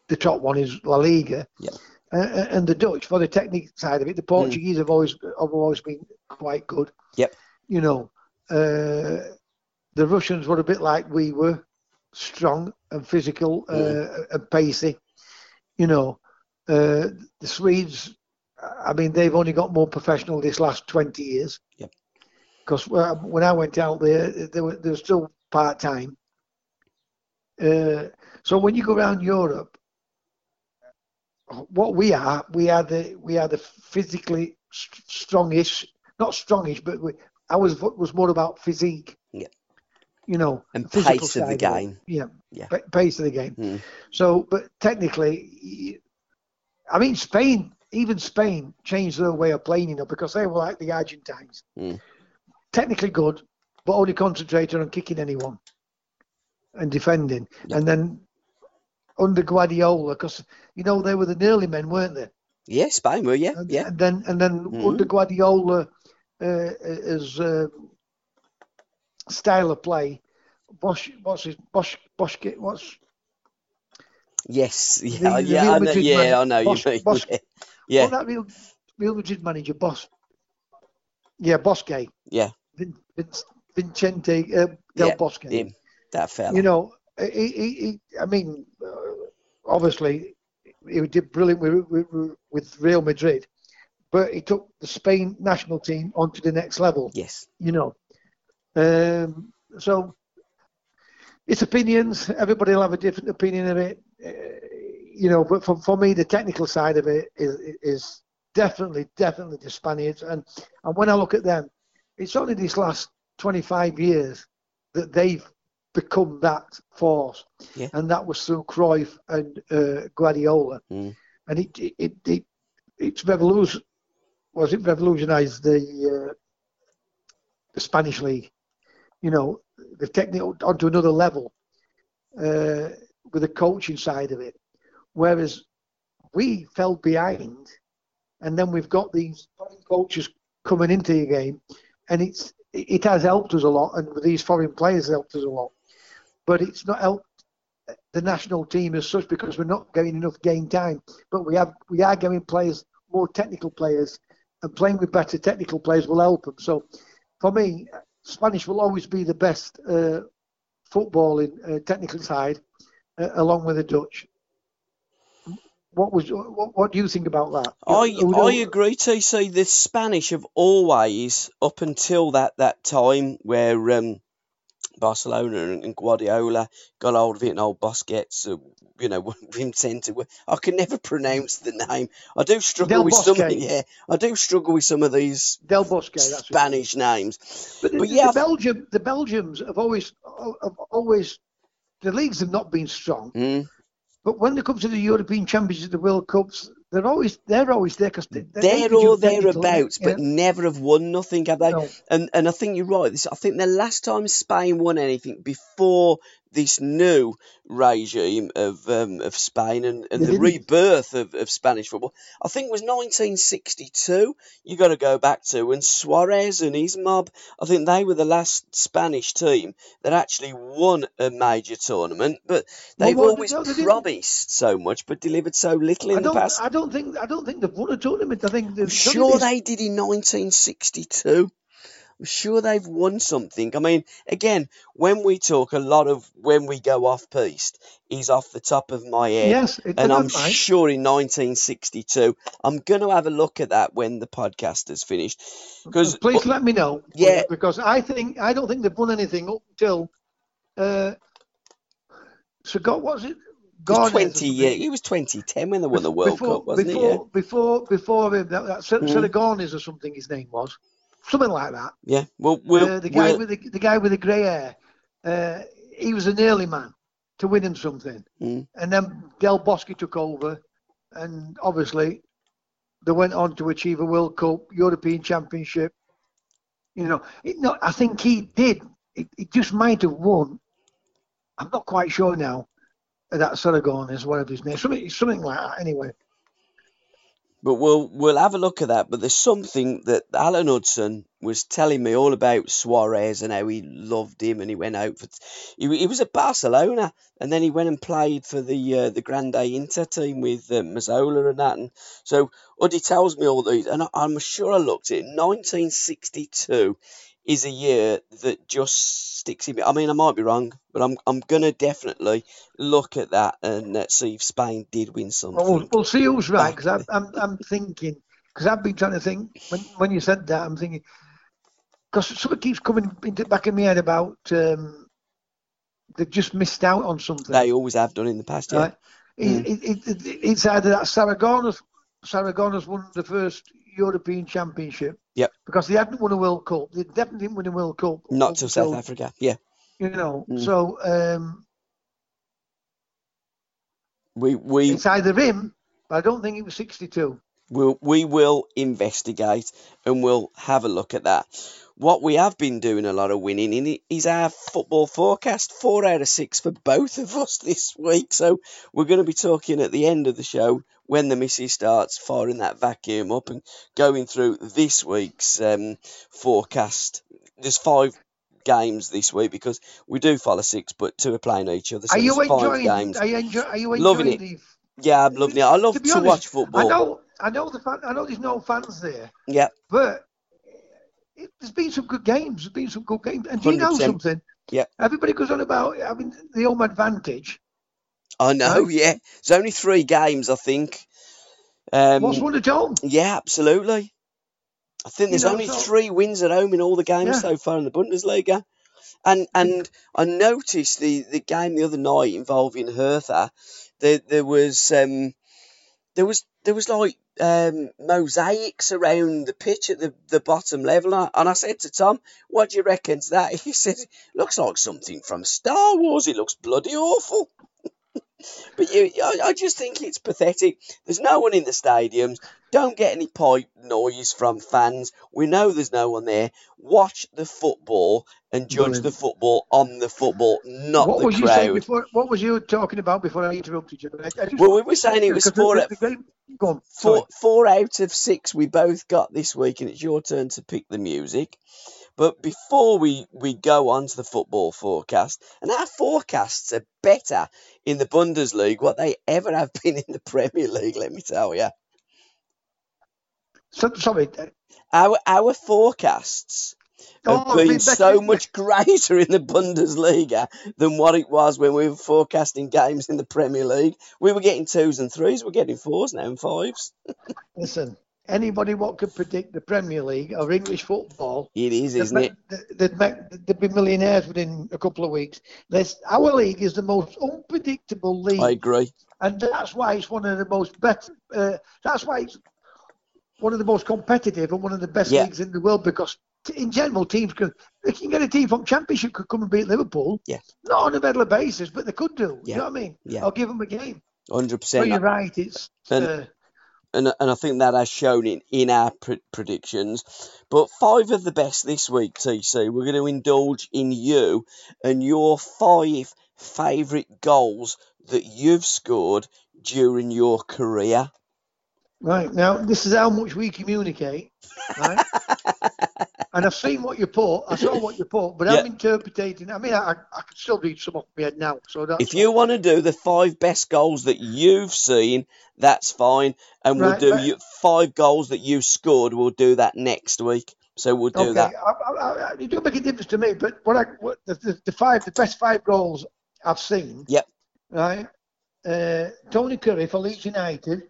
the top one is La Liga Yeah. uh, and the Dutch for the technique side of it. The Portuguese have always have always been quite good. Yep. You know, uh, the Russians were a bit like we were, strong and physical uh, and pacey. You know, uh, the Swedes. I mean, they've only got more professional this last twenty years. Yep. Because when I went out there, they were they were still part time. Uh, so when you go around Europe, what we are, we are the we are the physically st- strongish, not strongish, but we, ours was more about physique. You know, And physical pace of the game. Yeah. Yeah. Pace of the game. Mm. So, but technically, I mean, Spain, even Spain changed their way of playing, you know, because they were like the Argentines. Mm. Technically good, but only concentrated on kicking anyone and defending. Yeah. And then under Guardiola, because you know they were the nearly men, weren't they? Yeah, Spain were, yeah, And, yeah. and then and then Mhm. under Guardiola, uh, his uh, style of play, Bosch, what's his Bosch, Bosch, what's Yes, yeah, The- the yeah, I know, yeah, man, I know Bosch- you mean. Bosch- yeah. Yeah, that Real Real Madrid manager, Boss, yeah, Bosque, yeah, Vin, Vin, Vincente uh, Del Yeah, Bosque. him, that fella. You know, he, he, he, I mean, uh, obviously, he did brilliant with, with, with Real Madrid, but he took the Spain national team onto the next level. yes, You know, um, so it's opinions. Everybody will have a different opinion of it. Uh, you know, but for, for me, the technical side of it is, is definitely, definitely the Spaniards. And, and when I look at them, it's only these last 25 years that they've become that force. Yeah. And that was through Cruyff and uh, Guardiola. Mm. And it, it, it, it it's revolution, was it revolutionized the, uh, the Spanish league. You know, they've taken it onto another level uh, with the coaching side of it. Whereas we fell behind, and then we've got these foreign coaches coming into the game, and it's it has helped us a lot, and these foreign players helped us a lot. But it's not helped the national team as such because we're not getting enough game time. But we have we are getting players, more technical players, and playing with better technical players will help them. So, for me, Spanish will always be the best uh, footballing uh, technical side, uh, along with the Dutch. What was what, what do you think about that? I I agree, TC. The Spanish have always, up until that, that time where um, Barcelona and, Guardiola got hold of it, and old Busquets, uh, you know, Vincente. I can never pronounce the name. I do struggle Del with some. Yeah, I do struggle with some of these Del Bosque. Spanish names. But, But the- yeah, the Belgium, the Belgians have always, have always, the leagues have not been strong. Mm. But when they come to the European Championships, the World Cups, they're always, they're always there because they, They're produce all thereabouts, but yeah. never have won nothing, have they? No. And and I think you're right. This I think the last time Spain won anything before this new regime of um, of Spain and, and the rebirth of, of Spanish football, I think it was 1962. You got to go back to when Suarez and his mob. I think they were the last Spanish team that actually won a major tournament. But they've well, always no, they promised so much, but delivered so little in the past. I don't think, I don't think they've won a tournament. I think they've I'm sure they did in 1962. I'm sure they've won something. I mean, again, when we talk, a lot of when we go off piste is off the top of my head. Yes, it, And I'm right. sure in 1962, I'm going to have a look at that when the podcast is finished. Because Please let me know. Yeah. Because I think I don't think they've won anything up till. Uh, so God, was it? Gomez or 20 something? year, it was 2010 when they won the World before, Cup, wasn't before, it? Yeah. Before, before him, that, that Mm. Or something his name was, something like that. Yeah. Well, we'll, uh, the guy with the, the guy with the grey hair, uh, he was an early man to winning something, Mm. and then Del Bosque took over, and obviously they went on to achieve a World Cup, European Championship. You know, it, no, I think he did. It, it just might have won. I'm not quite sure now. That Saragon is whatever his name, something, something like that. Anyway, But we'll we'll have a look at that. But there's something that Alan Hudson was telling me all about Suarez and how he loved him and he went out for he, he was at Barcelona and then he went and played for the uh, the Grande Inter team with uh, Mazzola and that. And so Uddy tells me all these, and I, I'm sure I looked at it. 1962 is a year that just sticks in me. I mean, I might be wrong, but I'm I'm gonna definitely look at that and uh, see if Spain did win something. well, see who's right because I'm, I'm, I'm thinking because I've been trying to think when when you said that I'm thinking because something keeps coming into the back of my head about um, they've just missed out on something. They always have done in the past, yeah. Right? It, it, it, it, it's either that Saragona's Saragona's won the first European Championship. Yep. Because they hadn't won a World Cup. They definitely didn't win a World Cup. Not till South Africa. Yeah, You know, Mm. so um, we we it's either him, but I don't think it was 62. will we will investigate and we'll have a look at that. What we have been doing a lot of winning in is our football forecast. Four out of six for both of us this week. So we're going to be talking at the end of the show when the missy starts firing that vacuum up and going through this week's um, forecast. There's five games this week because we do follow six, but two are playing each other. So are you five enjoying? games. Are you, enjoy, are you enjoying Loving it. the? Yeah, I'm loving it. I love to to, honest, watch football. I know, I know the fan, I know there's no fans there, Yeah, but it, there's been some good games. There's been some good games. And do you know 100%. something? Yeah. Everybody goes on about having the home advantage. I know. Yeah, there's only three games, I think. Um, What's won at home? Yeah, absolutely. I think You there's know, only so- three wins at home in all the games Yeah. so far in the Bundesliga. And and I noticed the, the game the other night involving Hertha, there there was um there was there was like um, mosaics around the pitch at the, the bottom level. And I, and I said to Tom, What do you reckon to that? He said, Looks like something from Star Wars. It looks bloody awful. but you, I, I just think it's pathetic. There's no one in the stadiums. Don't get any pipe noise from fans. We know there's no one there. Watch the football and judge Brilliant. the football on the football, not What the was you saying before? What was you talking about before I interrupted you? I, Well, we were saying it was four, the game- on. four, four out of six we both got this week, and it's your turn to pick the music. But before we, we go on to the football forecast, and our forecasts are better in the Bundesliga what they ever have been in the Premier League, let me tell you. So, sorry. uh, Our our forecasts have Oh, been been so much greater in the Bundesliga than what it was when we were forecasting games in the Premier League. We were getting twos and threes, we're getting fours now and fives. Listen, anybody what could predict the Premier League or English football, It is, they'd isn't it? they'd, make, they'd be millionaires within a couple of weeks. This, our league is the most unpredictable league. I agree. and that's why it's one of the most better. Uh, that's why it's one of the most competitive and one of the best Yeah. leagues in the world because t- in general teams can they can get a team from Championship could come and beat Liverpool. Yeah. Not on a regular basis, but they could do. Yeah. You know what I mean? Yeah. I'll give them a game. Hundred So you're right. It's And- uh, and and I think that has shown in in our pr- predictions. But five of the best this week, TC. We're going to indulge in you and your five favourite goals that you've scored during your career. right now. This is how much we communicate. Right. and I've seen what you put. I saw what you put, but Yeah. I'm interpreting. I mean, I, I can still read some off my head now. So that's If you want to do the five best goals that you've seen, that's fine. And we'll do you, five goals that you scored. We'll do that next week. So we'll do okay, that. I, I, it don't make a difference to me. But what I what the, the, the five the best five goals I've seen. Yep. Right. Uh, Tony Currie for Leeds United,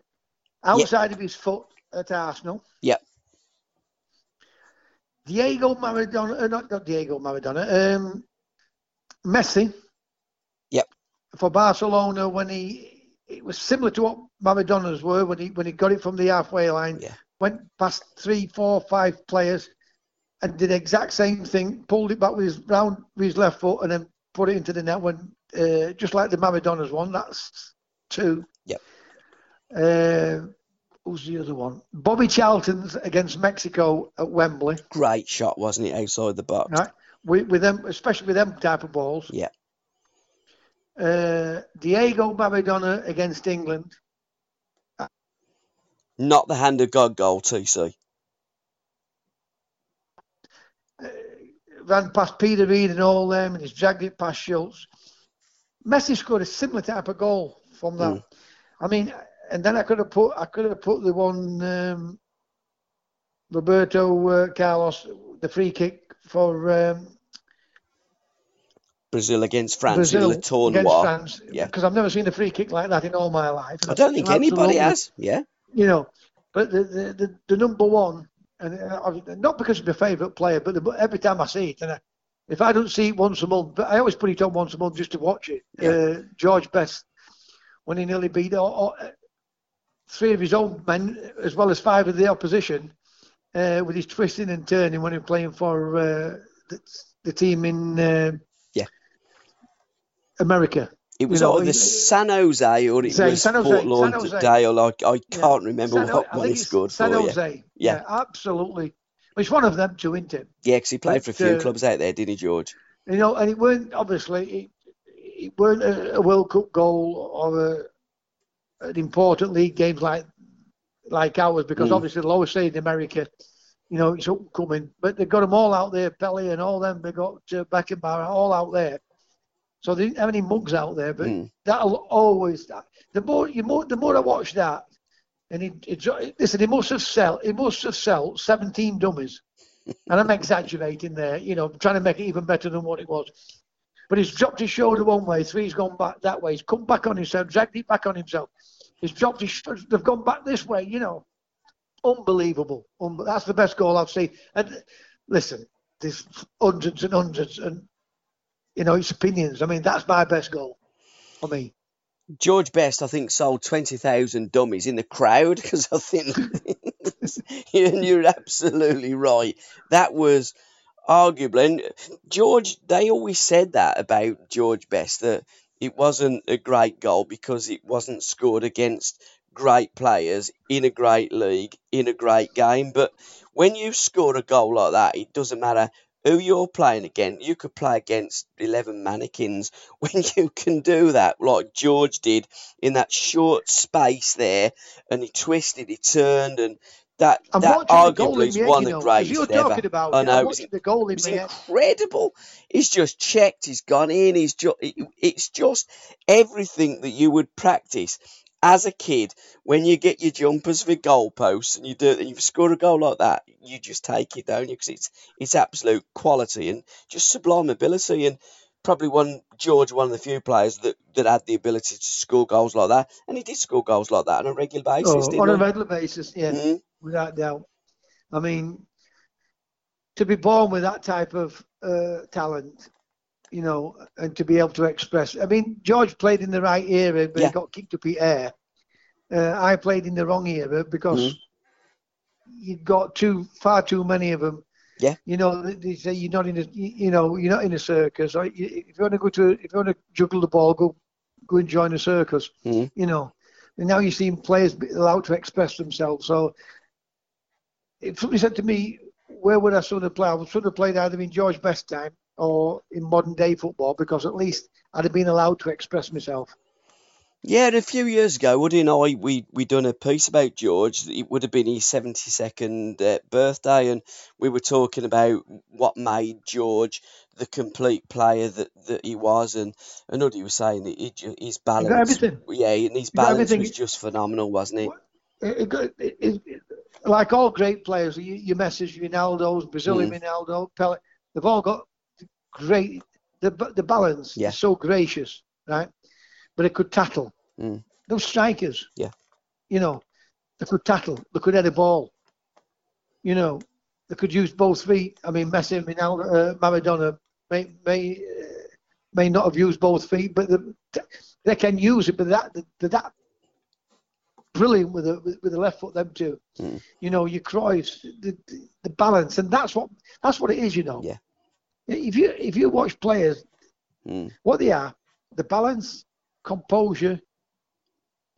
outside of his foot at Arsenal. Yep. Diego Maradona, uh, not not Diego Maradona. Um, Messi. Yep. For Barcelona when he it was similar to what Maradona's were when he when he got it from the halfway line. Yeah. Went past three, four, five players and did the exact same thing. Pulled it back with his round with his left foot and then put it into the net. When uh, just like the Maradona's one. That's two. Yep. Uh, who's the other one? Bobby Charlton's against Mexico at Wembley. Great shot, wasn't it, outside the box? Right. With, with them, especially with them type of balls. Yeah. Uh, Diego Maradona against England. Not the hand of God goal, TC. ran past Peter Reid and all them, and he's dragged it past Shilton. Messi scored a similar type of goal from that. Mm. I mean, and then I could have put I could have put the one um, Roberto uh, Carlos, the free kick for um, Brazil against France Brazil in against Tournoi. France. Yeah. Because I've never seen a free kick like that in all my life. I don't think anybody has. Yeah. you know, but the the, the, the number one, and uh, not because he's my favourite player, but the, every time I see it, and I, if I don't see it once a month, but I always put it on once a month just to watch it. Uh, George Best, when he nearly beat all, all, three of his own men, as well as five of the opposition, uh, with his twisting and turning when he was playing for uh, the, the team in uh, Yeah. America. It was You know, either it- San Jose or it San- was San Jose, San Lauderdale. Like I can't remember San, what I one he scored San for. Yeah. Jose. Yeah. absolutely. It's one of them two, isn't it? Yeah, 'cause he played for a few uh, clubs out there, didn't he, George? You know, and it weren't obviously it, it weren't a, a World Cup goal or a, an important league games like like ours because Mm. obviously the lowest seed in America, you know, it's upcoming. But they've got them all out there, Pele and all them. They've got uh, Beckenbauer all out there. So they didn't have any mugs out there, but Mm. that'll always. The more you more, the more I watch that, and it, it, listen, he must have sell, he must have sold 17 dummies, and I'm exaggerating there, you know, trying to make it even better than what it was. But he's dropped his shoulder one way, three's gone back that way. He's come back on himself, dragged it back on himself. He's dropped his, sh- they've gone back this way, you know. Unbelievable. Un- that's the best goal I've seen. And listen, there's hundreds and hundreds, and you know, it's opinions. I mean, that's my best goal for me. George Best, I think, sold 20,000 dummies in the crowd because I think you're absolutely right. That was arguably, and George, they always said that about George Best that it wasn't a great goal because it wasn't scored against great players in a great league in a great game. But when you score a goal like that, it doesn't matter who you're playing against. You could play against 11 mannequins when you can do that, like George did in that short space there. And he twisted, he turned, and that, I'm that watching the goal arguably is one of the as you're greatest ever. talking about I know, I'm it was, the goal in it head. incredible. He's just checked, he's gone in, he's just, it's just everything that you would practice as a kid when you get your jumpers for goalposts and you do and you score a goal like that, you just take it, don't you? Because it's it's absolute quality and just sublime ability and probably one George, one of the few players that, that had the ability to score goals like that, and he did score goals like that on a regular basis. Oh, on a regular basis, yeah, Mhm. without doubt. I mean, to be born with that type of uh, talent, you know, and to be able to express. I mean, George played in the right era, but Yeah. he got kicked up the air. Uh, I played in the wrong era because Mhm. you got too far too many of them. Yeah. You know, they- say you're not in a, you know, you're not in a circus. If you want to go to, if you want to juggle the ball, go, go and join a circus. Mhm. You know, and now you're seeing players allowed to express themselves. So, if somebody said to me, "Where would I sort of play?" I would sort of played either in George Best time or in modern day football because at least I'd have been allowed to express myself. Yeah, a few years ago, Woody and I, we we done a piece about George. It would have been his seventy second uh, birthday, and we were talking about what made George the complete player that, that he was, and and Woody was saying that he, his balance, yeah, and his balance was just phenomenal, wasn't it? It- it it- it- like all great players, you, you Messi's, Ronaldo's, Brazilian Ronaldo, Pele, they've all got great. The the balance Yeah. so gracious, right? But it could tattle. Mm. Those strikers, Yeah. you know, they could tattle. They could head a ball. You know, they could use both feet. I mean, Messi Ronaldo, uh, Maradona may may uh, may not have used both feet, but the, they can use it. But that they're that brilliant with the with, the left foot. Them two, Mm. you know, your Cruyffs, the, the the balance, and that's what that's what it is. You know, Yeah. If you if you watch players, Mm. what they are, the balance, composure,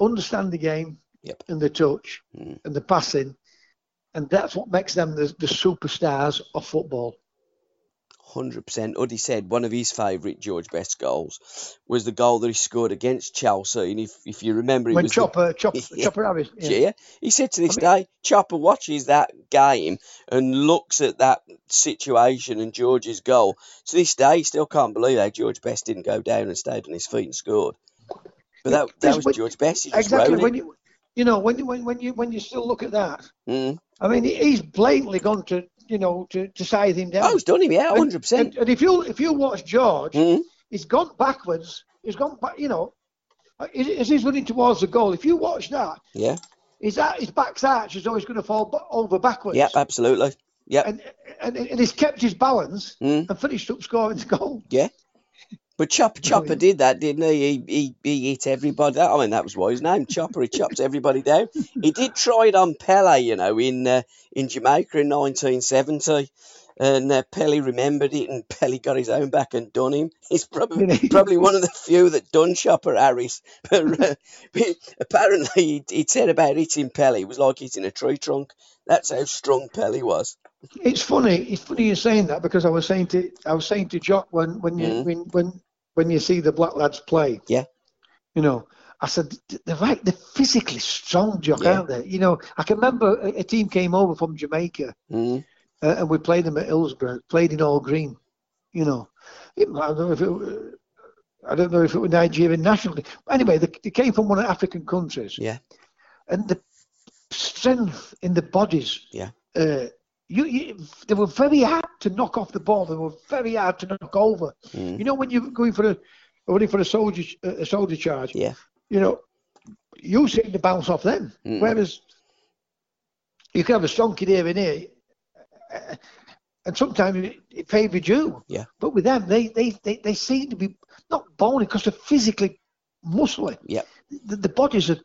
understand the game, Yep. and the touch, Mm. and the passing, and that's what makes them the, the superstars of football. Hundred percent. Uddy said one of his favourite George Best goals was the goal that he scored against Chelsea, and if if you remember, it when was the- Chopper, Chopper, Yeah. Chopper Harris, yeah. Yeah. He said to this I day, Chopper watches that game and looks at that situation and George's goal. To this day, he still can't believe how George Best didn't go down and stayed on his feet and scored. But that, that was when- George Best. Exactly. When you, you know, when you when, when you when you still look at that, Mm. I mean, he's blatantly gone to you know to, to size him down. Oh, he's done him, yeah, hundred percent. And, if you if you watch George, Mm. he's gone backwards. He's gone back. You know, as as he's running towards the goal. If you watch that, Yeah, his his back's arch is always going to fall over backwards. yep, absolutely. Yep. And, and and he's kept his balance Mm. and finished up scoring the goal. But Chopper Chopper did that, didn't he? He, he? he hit everybody. I mean, that was why his name Chopper. He chopped everybody down. He did try it on Pele, you know, in uh, in Jamaica in 1970, and uh, Pele remembered it, and Pele got his own back and done him. He's probably probably one of the few that done Chopper Harris. But uh, apparently, he, he said about hitting Pele, it was like hitting a tree trunk. That's how strong Pele was. It's funny. It's funny you're saying that because I was saying to I was saying to Jock when when you Mhm. when when when you see the black lads play. Yeah. You know, I said they're right. They're physically strong, Jock, Yeah. aren't they? You know, I can remember a, a team came over from Jamaica Mm. uh, and we played them at Hillsborough. Played in all green. You know, It- I don't know if it. I don't know if it was Nigerian national. team. Anyway, they, they came from one of the African countries. Yeah. And the strength in the bodies. Yeah. Uh, you, you, they were very hard to knock off the ball. They were very hard to knock over. Mm. You know, when you're going for a running for a soldier a soldier charge. Yeah. You know, you seem to bounce off them. Mm. Whereas you can have a strong kid here and here. and sometimes it, it favoured you. Yeah. But with them, they they they, they seem to be not bony because they're physically muscly. Yeah. The, the bodies are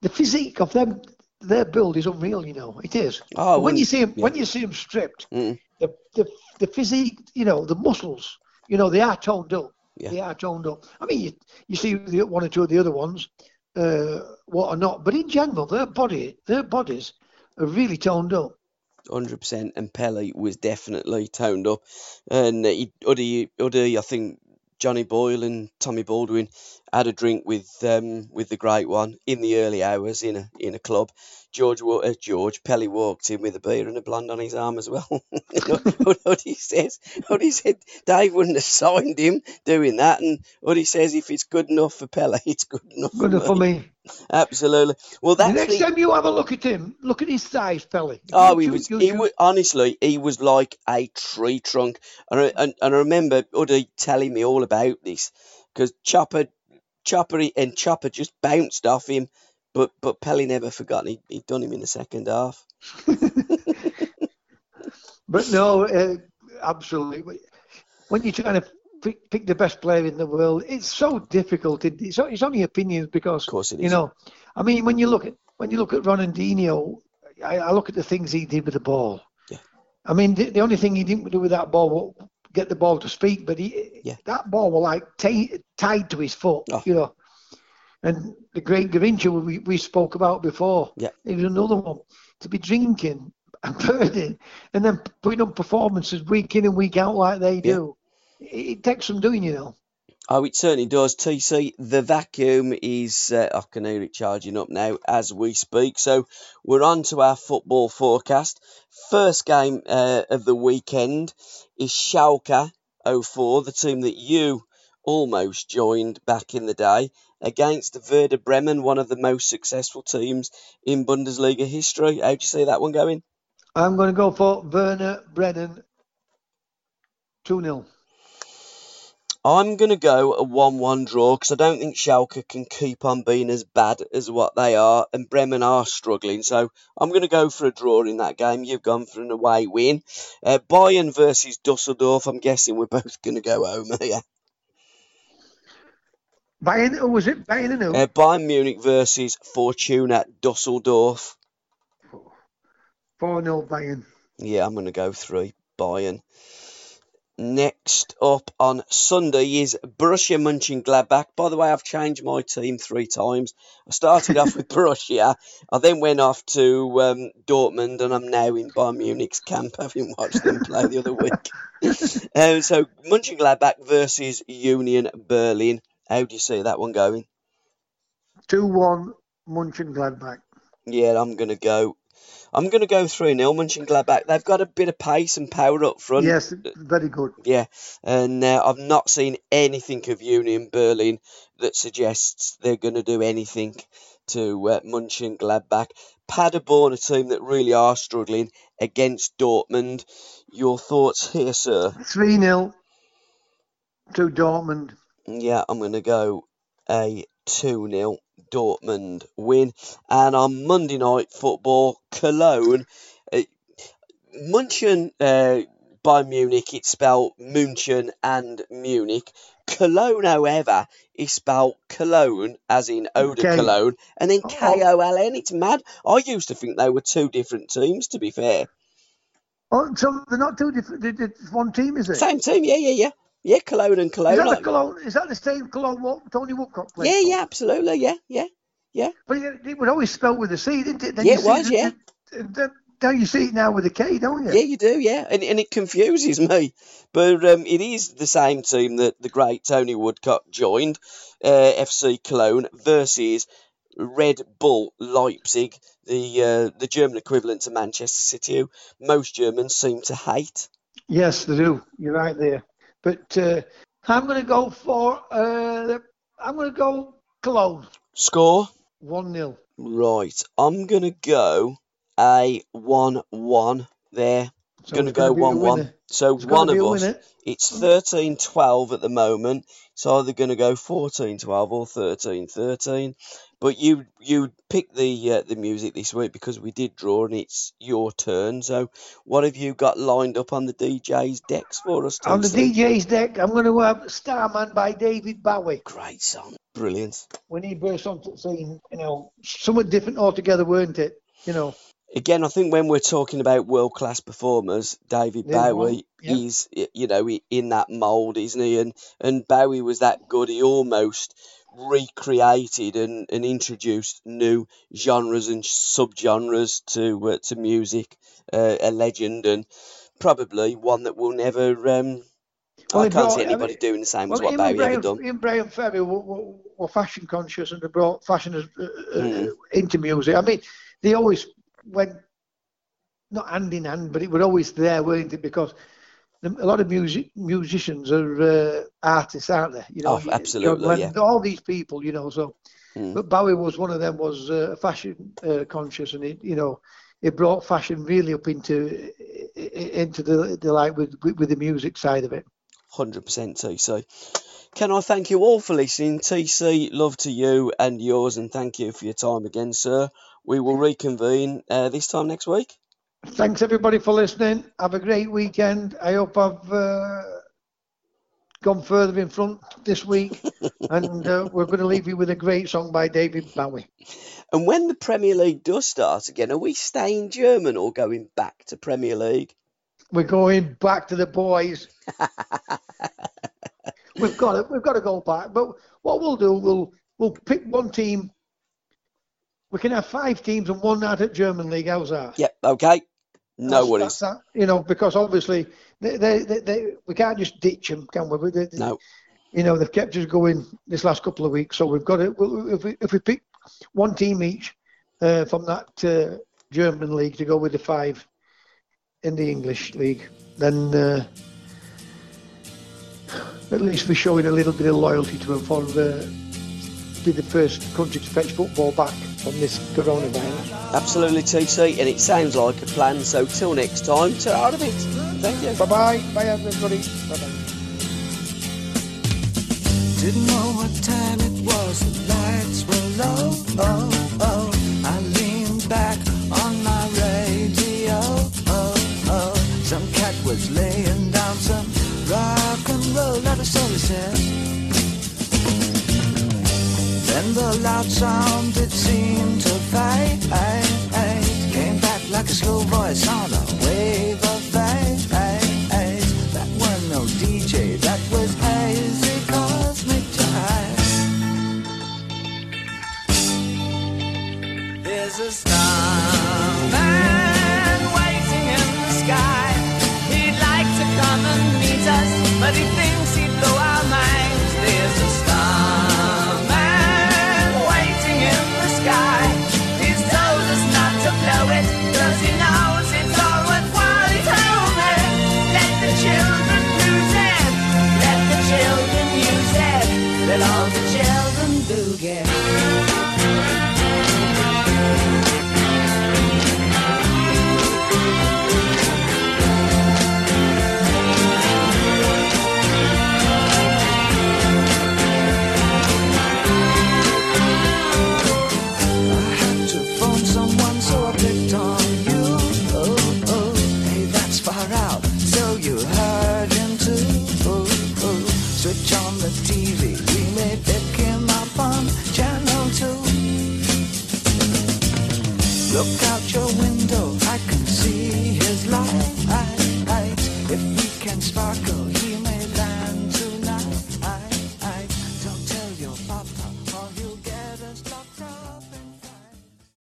the physique of them. Their build is unreal, you know. It is. Oh, when when- you see them, yeah. when you see them stripped, Mm. the, the the physique, you know, the muscles, you know, they are toned up. Yeah. They are toned up. I mean, you, you see the, one or two of the other ones, uh, what are not, but in general, their body, their bodies are really toned up. Hundred percent, and Pele was definitely toned up, and uh, he, Uddy, Uddy, I think Johnny Boyle and Tommy Baldwin had a drink with um with the great one in the early hours in a in a club. George uh, George Pele walked in with a beer and a blonde on his arm as well. Uddy says, Uddy said Dave wouldn't have signed him doing that, and Uddy says if it's good enough for Pele, it's good enough Good enough for for me. Absolutely. Well, The that's next the, time you have a look at him, look at his thighs, Pele. Oh, he was. He was honestly. He was like a tree trunk, and I, and, and I remember Uddy telling me all about this because Chopper, Chopper, and Chopper just bounced off him, but but Pele never forgot. He he'd done him in the second half. But no, uh, absolutely. When you're trying to pick, pick the best player in the world, it's so difficult. It, it's, it's only opinions because, Of course it you know, I mean, when you look at when you look at Ronaldinho, I, I look at the things he did with the ball. Yeah. I mean, the, the only thing he didn't do with that ball was get the ball to speak, but he Yeah. that ball was like ti tied to his foot, Oh. you know. And the great Garrincha we, we spoke about before, Yeah. he was another one to be drinking and burning and then putting on performances week in and week out like they do. It, it takes some doing, you know. Oh, it certainly does. TC, the vacuum is, uh, I can hear it charging up now as we speak. So we're on to our football forecast. First game uh, of the weekend is Schalke 04, the team that you almost joined back in the day, against Werder Bremen, one of the most successful teams in Bundesliga history. How do you see that one going? I'm going to go for Werder Bremen 2 0. I'm going to go a 1 1 draw because I don't think Schalke can keep on being as bad as what they are, and Bremen are struggling. So I'm going to go for a draw in that game. You've gone for an away win. Uh, Bayern versus Dusseldorf. I'm guessing we're both going to go home here. Bayern, who was it? Bayern and who? Uh, Bayern Munich versus Fortuna Dusseldorf. 4 0 Bayern. Yeah, I'm going to go three. Bayern. Next up on Sunday is Borussia Mönchengladbach. By the way, I've changed my team three times. I started off with Borussia. I then went off to um, Dortmund, and I'm now in Bayern Munich's camp, having watched them play the other week. um, so Mönchengladbach versus Union Berlin. How do you see that one going? 2 1 Mönchengladbach. Yeah, I'm going to go. I'm going to go 3 0 Mönchengladbach. They've got a bit of pace and power up front. Yes, very good. Yeah, and uh, I've not seen anything of Union Berlin that suggests they're going to do anything to uh, Mönchengladbach. Paderborn, a team that really are struggling against Dortmund. Your thoughts here, sir? 3 0 to Dortmund. Yeah, I'm going to go a 2 0 Dortmund win. And on Monday night football, Cologne, uh, Munchen uh, by Munich, it's spelled Munchen and Munich. Cologne, however, is spelled Cologne, as in Eau de Cologne, and then Oh. K O L N. It's mad. I used to think they were two different teams, to be fair. Oh, so they're not two different. It's one team, is it? Same team, yeah, yeah, yeah. Yeah, Cologne and Is Cologne. that, the Cologne, is that the same Cologne what Tony Woodcock played? yeah, for? yeah, absolutely, yeah, yeah. yeah. But it, it was always spelled with a C, didn't it? Then Yeah, it was, the- yeah. the- now you see it now with a K, don't you? Yeah, you do, yeah, and, and it confuses me. But um, it is the same team that the great Tony Woodcock joined, uh, FC Cologne versus Red Bull Leipzig, the uh, the German equivalent to Manchester City, who most Germans seem to hate. Yes, they do. You're right there. But uh, I'm going to go for. Uh, I'm going to go Cologne. Score? One 0 Right, I'm gonna go a one-one there. So going to go 1 1. So It's one of us, it's 13 12 at the moment. It's either going to go 14 12 or 13 13. But you you picked the uh, the music this week because we did draw and it's your turn. So what have you got lined up on the DJ's decks for us? On the TC? DJ's deck, I'm going to have Starman by David Bowie. Great song, brilliant. When he burst onto the scene, you know, somewhat different altogether, weren't it? You know, Again, I think when we're talking about world class performers, David you Bowie yeah. is you know in that mould, isn't he? And and Bowie was that good. He almost recreated and, and introduced new genres and subgenres to uh, to music. Uh, a legend and probably one that will never. Um, Well, I can't brought- see I mean, anybody doing the same well, as what Bowie ever Brian, done. him and Bryan Ferry were, were, were fashion conscious and they brought fashion as, uh, Mm. into music. I mean, they always went not hand in hand, but it were always there, weren't it? Because a lot of music musicians are uh, artists, aren't they? You know, Oh, you- absolutely, John yeah. All these people, you know. So, Mm. but Bowie was one of them. Was uh, fashion uh, conscious, and it, you know, it brought fashion really up into into the the light with with with the music side of it. 100% TC. Can I thank you all for listening? TC, love to you and yours, and thank you for your time again, sir. We will reconvene uh, this time next week. Thanks everybody for listening. Have a great weekend. I hope I've uh, gone further in front this week, and uh, we're going to leave you with a great song by David Bowie. And when the Premier League does start again, are we staying German or going back to Premier League? We're going back to the boys. we've got to, we've got to go back. But what we'll do, we'll we'll pick one team. We can have five teams and one out at German league. How's that? Yep, okay. No That's- worries. that's that, you know, because obviously they, they, they, they, we can't just ditch them, can we? They- they- No. You know, they've kept us going this last couple of weeks, so we've got to. If we if we pick one team each uh, from that uh, German league to go with the five in the English league, then uh, at least we're showing a little bit of loyalty to them for uh, be the first country to fetch football back from this coronavirus. Absolutely, TC, and it sounds like a plan. So till next time, ta out of it. Thank you. Bye bye, bye everybody, bye bye. Didn't know what time it was, the lights were low. Oh. The loud sound it seemed to fade. Came back like a slow voice on a